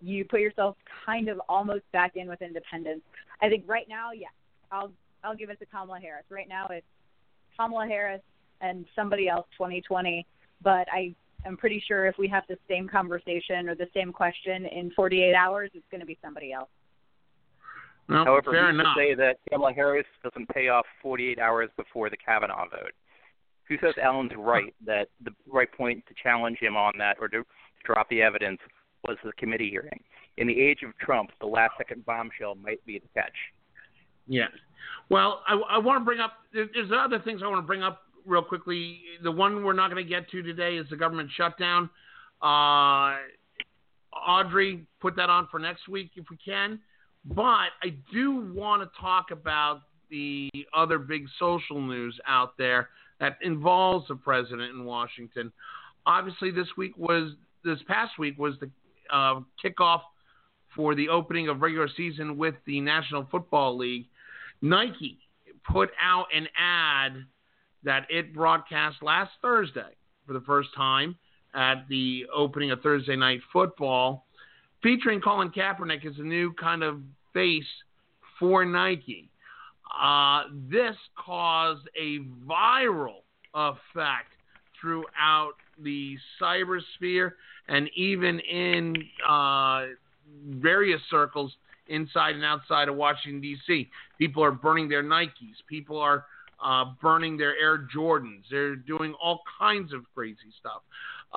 you put yourself kind of almost back in with independence. I think right now, yeah, I'll I'll give it to Kamala Harris. Right now, it's Kamala Harris and somebody else 2020. But I am pretty sure if we have the same conversation or the same question in 48 hours, it's going to be somebody else. No, However, fair who's enough. to say that Kamala Harris doesn't pay off 48 hours before the Kavanaugh vote? Who says Alan's right that the right point to challenge him on that or to drop the evidence was the committee hearing? In the age of Trump, the last second bombshell might be the catch. Yeah. Well, I, I want to bring up. There's other things I want to bring up real quickly. The one we're not going to get to today is the government shutdown. Uh, Audrey, put that on for next week if we can. But I do want to talk about the other big social news out there that involves the president in Washington. Obviously, this week was this past week was the uh, kickoff for the opening of regular season with the National Football League. Nike put out an ad that it broadcast last Thursday for the first time at the opening of Thursday Night Football, featuring Colin Kaepernick as a new kind of face for Nike. Uh, this caused a viral effect throughout the cybersphere and even in uh, various circles inside and outside of Washington, D.C. People are burning their Nikes. People are uh, burning their Air Jordans. They're doing all kinds of crazy stuff.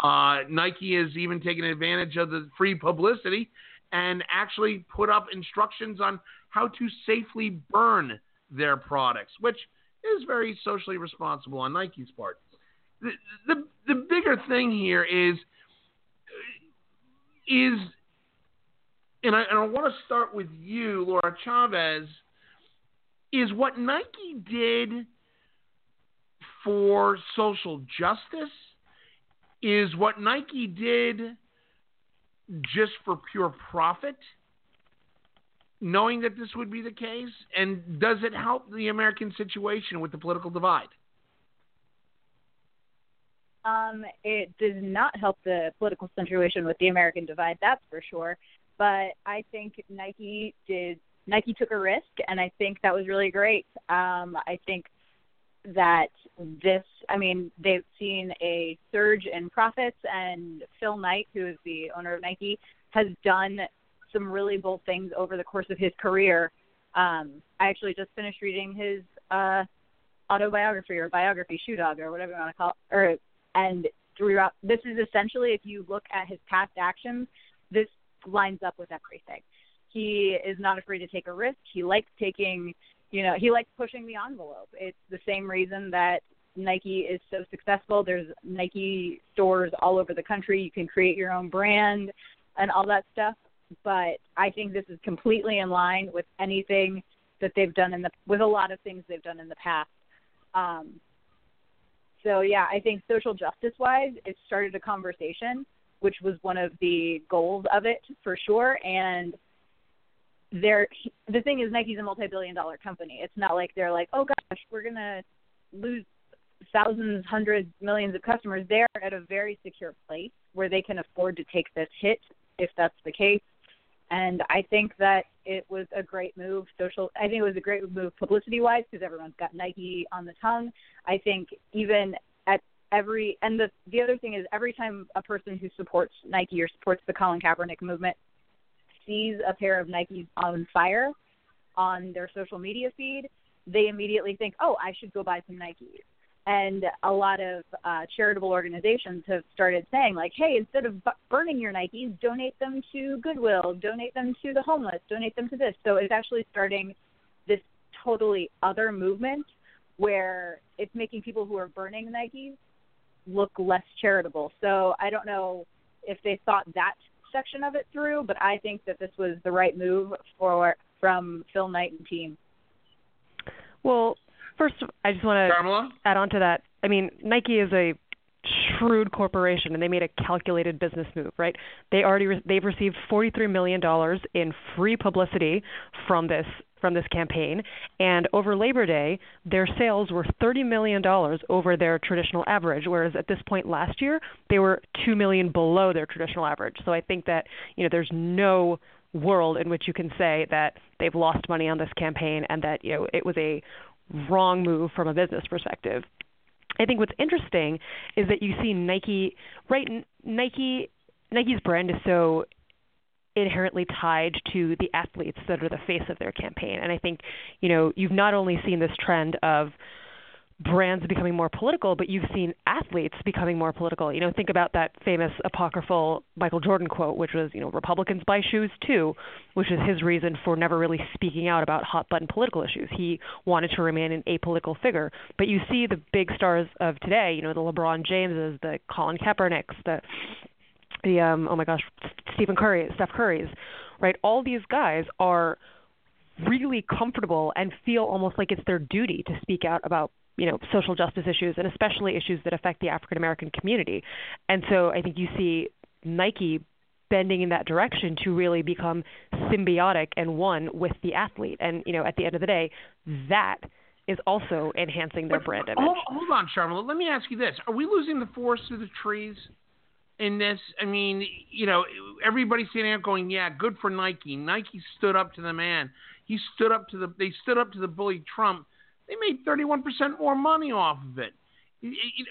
Uh, Nike has even taken advantage of the free publicity and actually put up instructions on how to safely burn their products, which is very socially responsible on Nike's part. The, the, the bigger thing here is is and I, and I want to start with you, Laura Chavez, is what Nike did for social justice, is what Nike did just for pure profit, knowing that this would be the case? And does it help the American situation with the political divide? Um, it does not help the political situation with the American divide, that's for sure. But I think Nike did. Nike took a risk, and I think that was really great. Um, I think that this, I mean, they've seen a surge in profits, and Phil Knight, who is the owner of Nike, has done some really bold things over the course of his career. Um, I actually just finished reading his uh, autobiography or biography, Shoe Dog, or whatever you want to call it. Or, and throughout, this is essentially, if you look at his past actions, this lines up with everything. He is not afraid to take a risk. He likes taking, you know, he likes pushing the envelope. It's the same reason that Nike is so successful. There's Nike stores all over the country. You can create your own brand and all that stuff. But I think this is completely in line with anything that they've done in the with a lot of things they've done in the past. Um, so yeah, I think social justice wise, it started a conversation, which was one of the goals of it for sure. And they're the thing is Nike's a multi-billion dollar company. It's not like they're like, oh gosh, we're gonna lose thousands, hundreds, millions of customers, they're at a very secure place where they can afford to take this hit if that's the case. And I think that it was a great move social I think it was a great move publicity wise because everyone's got Nike on the tongue. I think even at every and the the other thing is every time a person who supports Nike or supports the Colin Kaepernick movement sees a pair of Nikes on fire on their social media feed, they immediately think, "Oh, I should go buy some Nikes." and a lot of uh, charitable organizations have started saying like hey instead of bu- burning your nikes donate them to goodwill donate them to the homeless donate them to this so it's actually starting this totally other movement where it's making people who are burning nikes look less charitable so i don't know if they thought that section of it through but i think that this was the right move for from phil knight and team Well, first, I just want Carmela? to add on to that. I mean, Nike is a shrewd corporation, and they made a calculated business move, right? They already re- they've received 43 million dollars in free publicity from this from this campaign, and over Labor Day, their sales were 30 million dollars over their traditional average, whereas at this point last year, they were 2 million below their traditional average. So I think that you know there's no world in which you can say that they've lost money on this campaign and that you know it was a wrong move from a business perspective. I think what's interesting is that you see Nike, right? Nike, Nike's brand is so inherently tied to the athletes that are the face of their campaign, and I think you know you've not only seen this trend of brands becoming more political, but you've seen athletes becoming more political. You know, think about that famous apocryphal Michael Jordan quote, which was, you know, Republicans buy shoes too, which is his reason for never really speaking out about hot button political issues. He wanted to remain an apolitical figure. But you see the big stars of today, you know, the LeBron Jameses, the Colin Kaepernicks, the the um oh my gosh, Stephen Curry, Steph Curry's, right? All these guys are really comfortable and feel almost like it's their duty to speak out about you know social justice issues and especially issues that affect the African American community. And so I think you see Nike bending in that direction to really become symbiotic and one with the athlete. And you know at the end of the day, that is also enhancing their But- brand image. Hold, hold on, Charlotte. Let me ask you this: Are we losing the forest through the trees in this? I mean, you know, everybody's standing up going, "Yeah, good for Nike." Nike stood up to the man. He stood up to the. They stood up to the bully Trump. They made thirty-one percent more money off of it.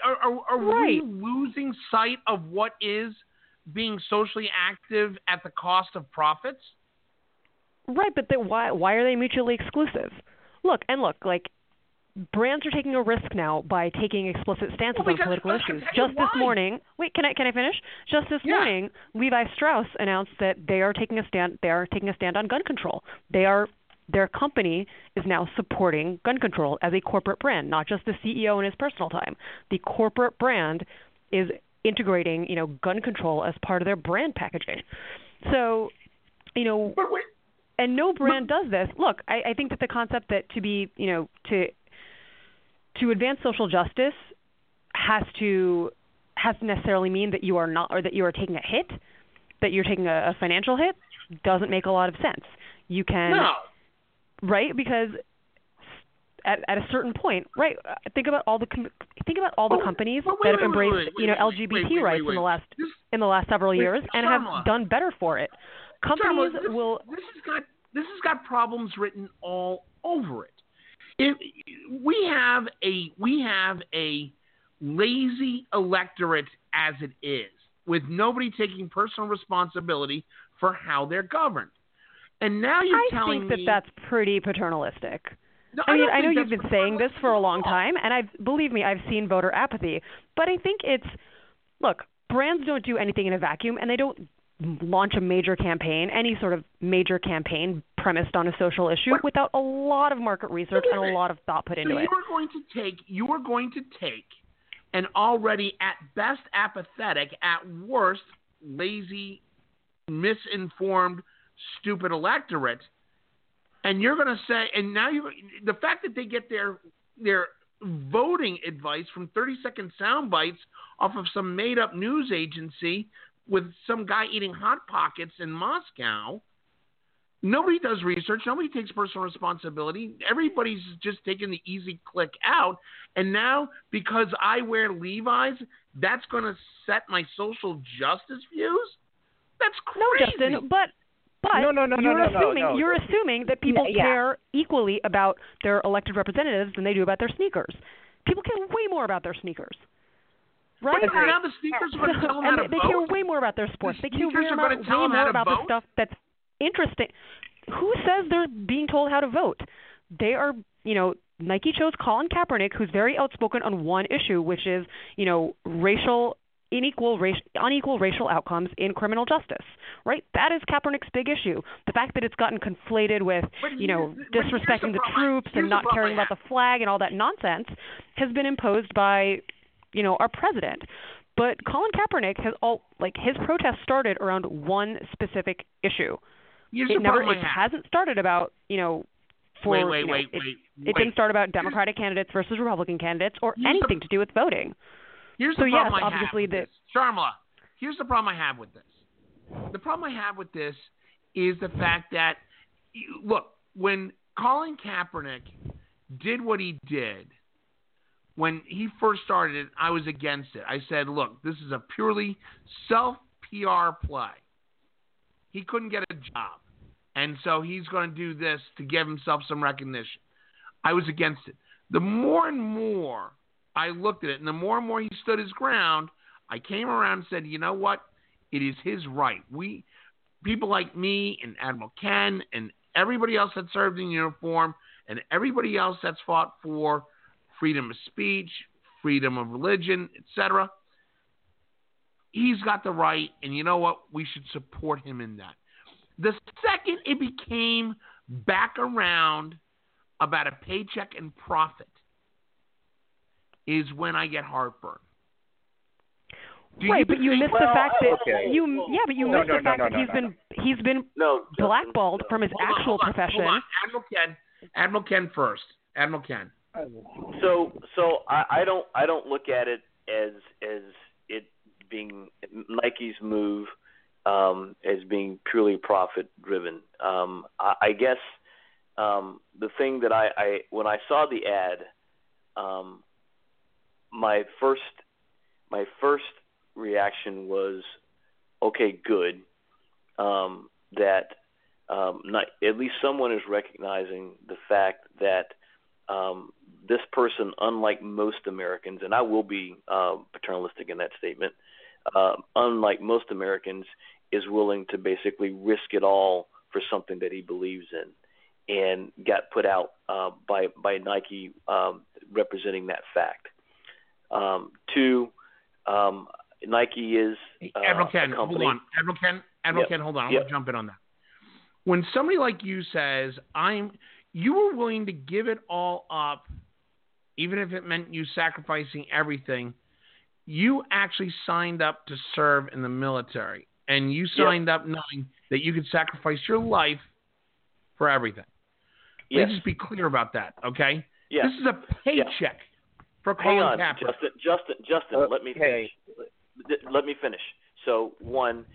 Are, are, are we losing sight of what is being socially active at the cost of profits? Right, but then why why are they mutually exclusive? Look and look, like brands are taking a risk now by taking explicit stances Well, on political issues. Just this why. morning, wait, can I can I finish? Just this Yeah. morning, Levi Strauss announced that they are taking a stand they are taking a stand on gun control. They are their company is now supporting gun control as a corporate brand, not just the CEO in his personal time. The corporate brand is integrating, you know, gun control as part of their brand packaging. So, you know, and no brand does this. Look, I, I think that the concept that to be, you know, to to advance social justice has to has to necessarily mean that you are not or that you are taking a hit, that you're taking a, a financial hit, doesn't make a lot of sense. You can no. right because at at a certain point, right? Think about all the com- think about all the Oh, companies wait, that have embraced, wait, wait, you know, LGBT rights in the last This- in the last several years and Sharma. have done better for it. Companies this, will This has got this has got problems written all over it. If we have a we have a lazy electorate as it is, with nobody taking personal responsibility for how they're governed. And now you're I telling think that me that's pretty paternalistic. No, I mean, I know you've been saying this for a long time, and I've believe me, I've seen voter apathy. But I think it's look, brands don't do anything in a vacuum, and they don't launch a major campaign, any sort of major campaign premised on a social issue, What- without a lot of market research and a lot of thought put So into you it. You are going to take you are going to take an already at best apathetic, at worst lazy, misinformed, stupid electorate, and you're going to say, and now you the fact that they get their their voting advice from 30 second sound bites off of some made up news agency with some guy eating hot pockets in Moscow. Nobody does research. Nobody takes personal responsibility. Everybody's just taking the easy click out. And now, because I wear Levi's, that's going to set my social justice views? That's crazy. No, Justin, but but No, no, no, no, you're no, no, assuming no. you're assuming that people Yeah, yeah. care equally about their elected representatives than they do about their sneakers. People care way more about their sneakers. Right? But now the sneakers are going to tell them how to they, they care way more about their sports. The they care way are more, tell way them how more to about the stuff that's interesting. Who says they're being told how to vote? They are, you know, Nike chose Colin Kaepernick, who's very outspoken on one issue, which is, you know, racial unequal race, unequal racial outcomes in criminal justice. Right? That is Kaepernick's big issue. The fact that it's gotten conflated with, But you know, here's- but here's disrespecting the the troops here's and not caring about the flag and all that nonsense has been imposed by, you know, our president. But Colin Kaepernick has all like his protest started around one specific issue. Here's it never it hasn't started about, you know, for wait, wait, you know, wait, it, wait, it didn't start about Democratic candidates versus Republican candidates or Here's the- anything to do with voting. Here's So the yes, problem I obviously have with the- this. Sharmila, here's the problem I have with this. The problem I have with this is the fact that, look, when Colin Kaepernick did what he did, when he first started it, I was against it. I said, look, this is a purely self PR play. He couldn't get a job. And so he's going to do this to give himself some recognition. I was against it. The more and more I looked at it, and the more and more he stood his ground, I came around and said, you know what? It is his right. We, people like me and Admiral Ken and everybody else that served in uniform and everybody else that's fought for freedom of speech, freedom of religion, etc. He's got the right, and you know what? We should support him in that. The second it became back around about a paycheck and profit is when I get heartburn. Do right, but you think- missed Well, the fact that okay. you yeah, but you No, missed no, the no, fact no, that no, he's no, been he's been No, Justin, blackballed from his Hold on, actual hold on, profession. Hold on. Admiral Ken, Admiral Ken first. Admiral Ken. So so I, I don't I don't look at it as as it being Nike's move um, as being purely profit driven. Um, I, I guess um, the thing that I, I when I saw the ad, um, my first my first reaction was okay, good um, that um, not, at least someone is recognizing the fact that um, this person, unlike most Americans, and I will be uh, paternalistic in that statement, uh, unlike most Americans, is willing to basically risk it all for something that he believes in, and got put out uh, by by Nike um, representing that fact. Um, two, um, Nike is uh, Admiral Ken, hold on. Admiral Ken, Admiral Yep. Ken, hold on. I'm Yep. gonna jump in on that. When somebody like you says, "I'm," you were willing to give it all up, even if it meant you sacrificing everything. You actually signed up to serve in the military, and you signed up knowing that you could sacrifice your life for everything. Yes. Let's just be clear about that, okay? Yes. This is a paycheck for Hang Colin on, Kaepernick. Justin. Justin, Justin, let me finish. Let me finish. So one,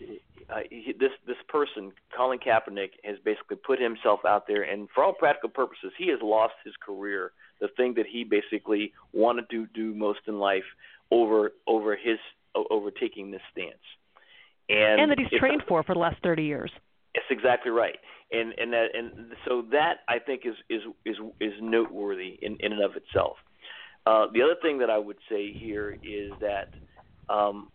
uh, he, this this person, Colin Kaepernick, has basically put himself out there, and for all practical purposes, he has lost his career. The thing that he basically wanted to do most in life, over over his over taking this stance, and, and that he's trained for for the last 30 years. That's exactly right, and and that and so that I think is is is is noteworthy in in and of itself. Uh, the other thing that I would say here is that um,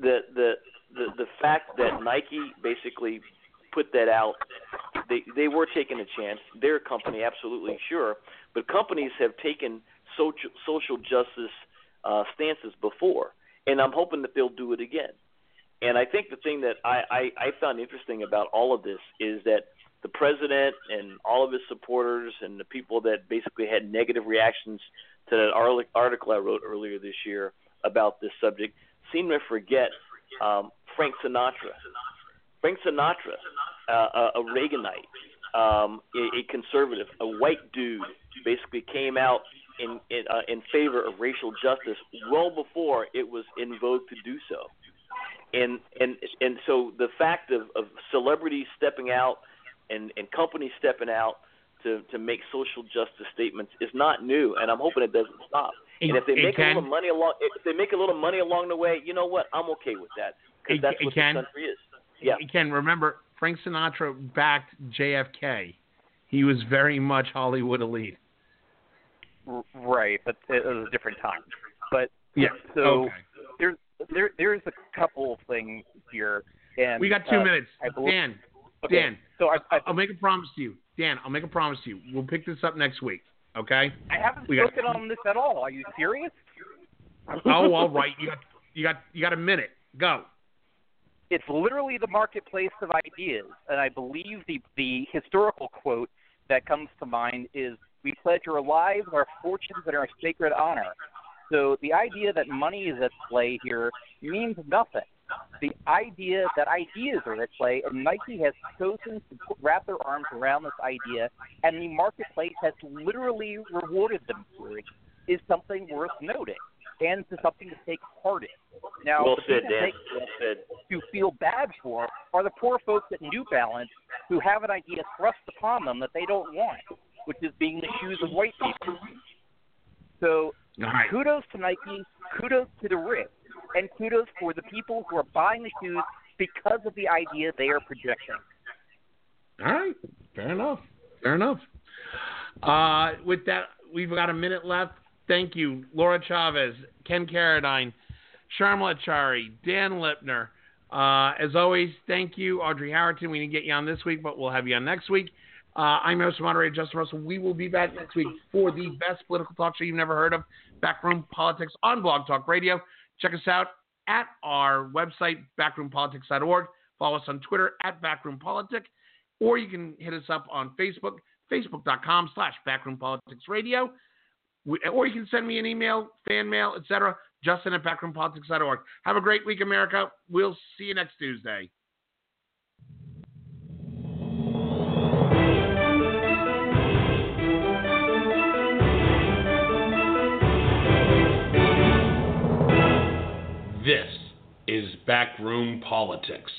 the, the the fact that Nike basically put that out, they they were taking a chance. Their company, absolutely sure, but companies have taken social social justice uh, stances before, and I'm hoping that they'll do it again. And I think the thing that I, I, I found interesting about all of this is that the president and all of his supporters and the people that basically had negative reactions to that article I wrote earlier this year about this subject seem to forget um, Frank Sinatra. Frank Sinatra, uh, a, Reaganite, um, a, a conservative, a white dude, basically came out in in, uh, in favor of racial justice well before it was in vogue to do so. and and and so the fact of, of celebrities stepping out and and companies stepping out to to make social justice statements is not new, and I'm hoping it doesn't stop. It- and if they it make a little money along, if they make a little money along the way, you know what? I'm okay with that because that's what can- this country is. Yeah. Ken, remember Frank Sinatra backed JFK. He was very much Hollywood elite. Right, but it was a different time. But Yeah. so okay. there's there there's a couple of things here, and We got two uh, minutes. I believe, Dan, okay, Dan, So I, I I'll make a promise to you. Dan, I'll make a promise to you. We'll pick this up next week. Okay? I haven't we got- spoken on this at all. Are you serious? Oh, all right. You got you got you got a minute. Go. it's literally the marketplace of ideas, and I believe the the historical quote that comes to mind is, "We pledge our lives, our fortunes, and our sacred honor." So the idea that money is at play here means nothing. The idea that ideas are at play, and Nike has chosen to put, wrap their arms around this idea, and the marketplace has literally rewarded them for it, is something worth noting, and to something to take heart in. Now, well the said, people Dan. take- Well said. to feel bad for are the poor folks at New Balance who have an idea thrust upon them that they don't want, which is being the shoes of white people. So All right. kudos to Nike, kudos to the rich, and kudos for the people who are buying the shoes because of the idea they are projecting. All right. Fair enough. Fair enough. Uh, with that, we've got a minute left. Thank you, Laura Chavez, Ken Carradine, Sharmila Chari, Dan Lipner. Uh, as always, thank you, Audrey Harrington. We didn't get you on this week, but we'll have you on next week. Uh, I'm your host, moderator Justin Russell. We will be back next week for the best political talk show you've never heard of, Backroom Politics on Blog Talk Radio. Check us out at our website, backroompolitics.org. Follow us on Twitter at backroompolitic, or you can hit us up on Facebook, facebook.com slash backroompoliticsradio, or you can send me an email, fan mail, etc., justin at backroompolitics.org. Have a great week, America. We'll see you next Tuesday. Backroom Politics.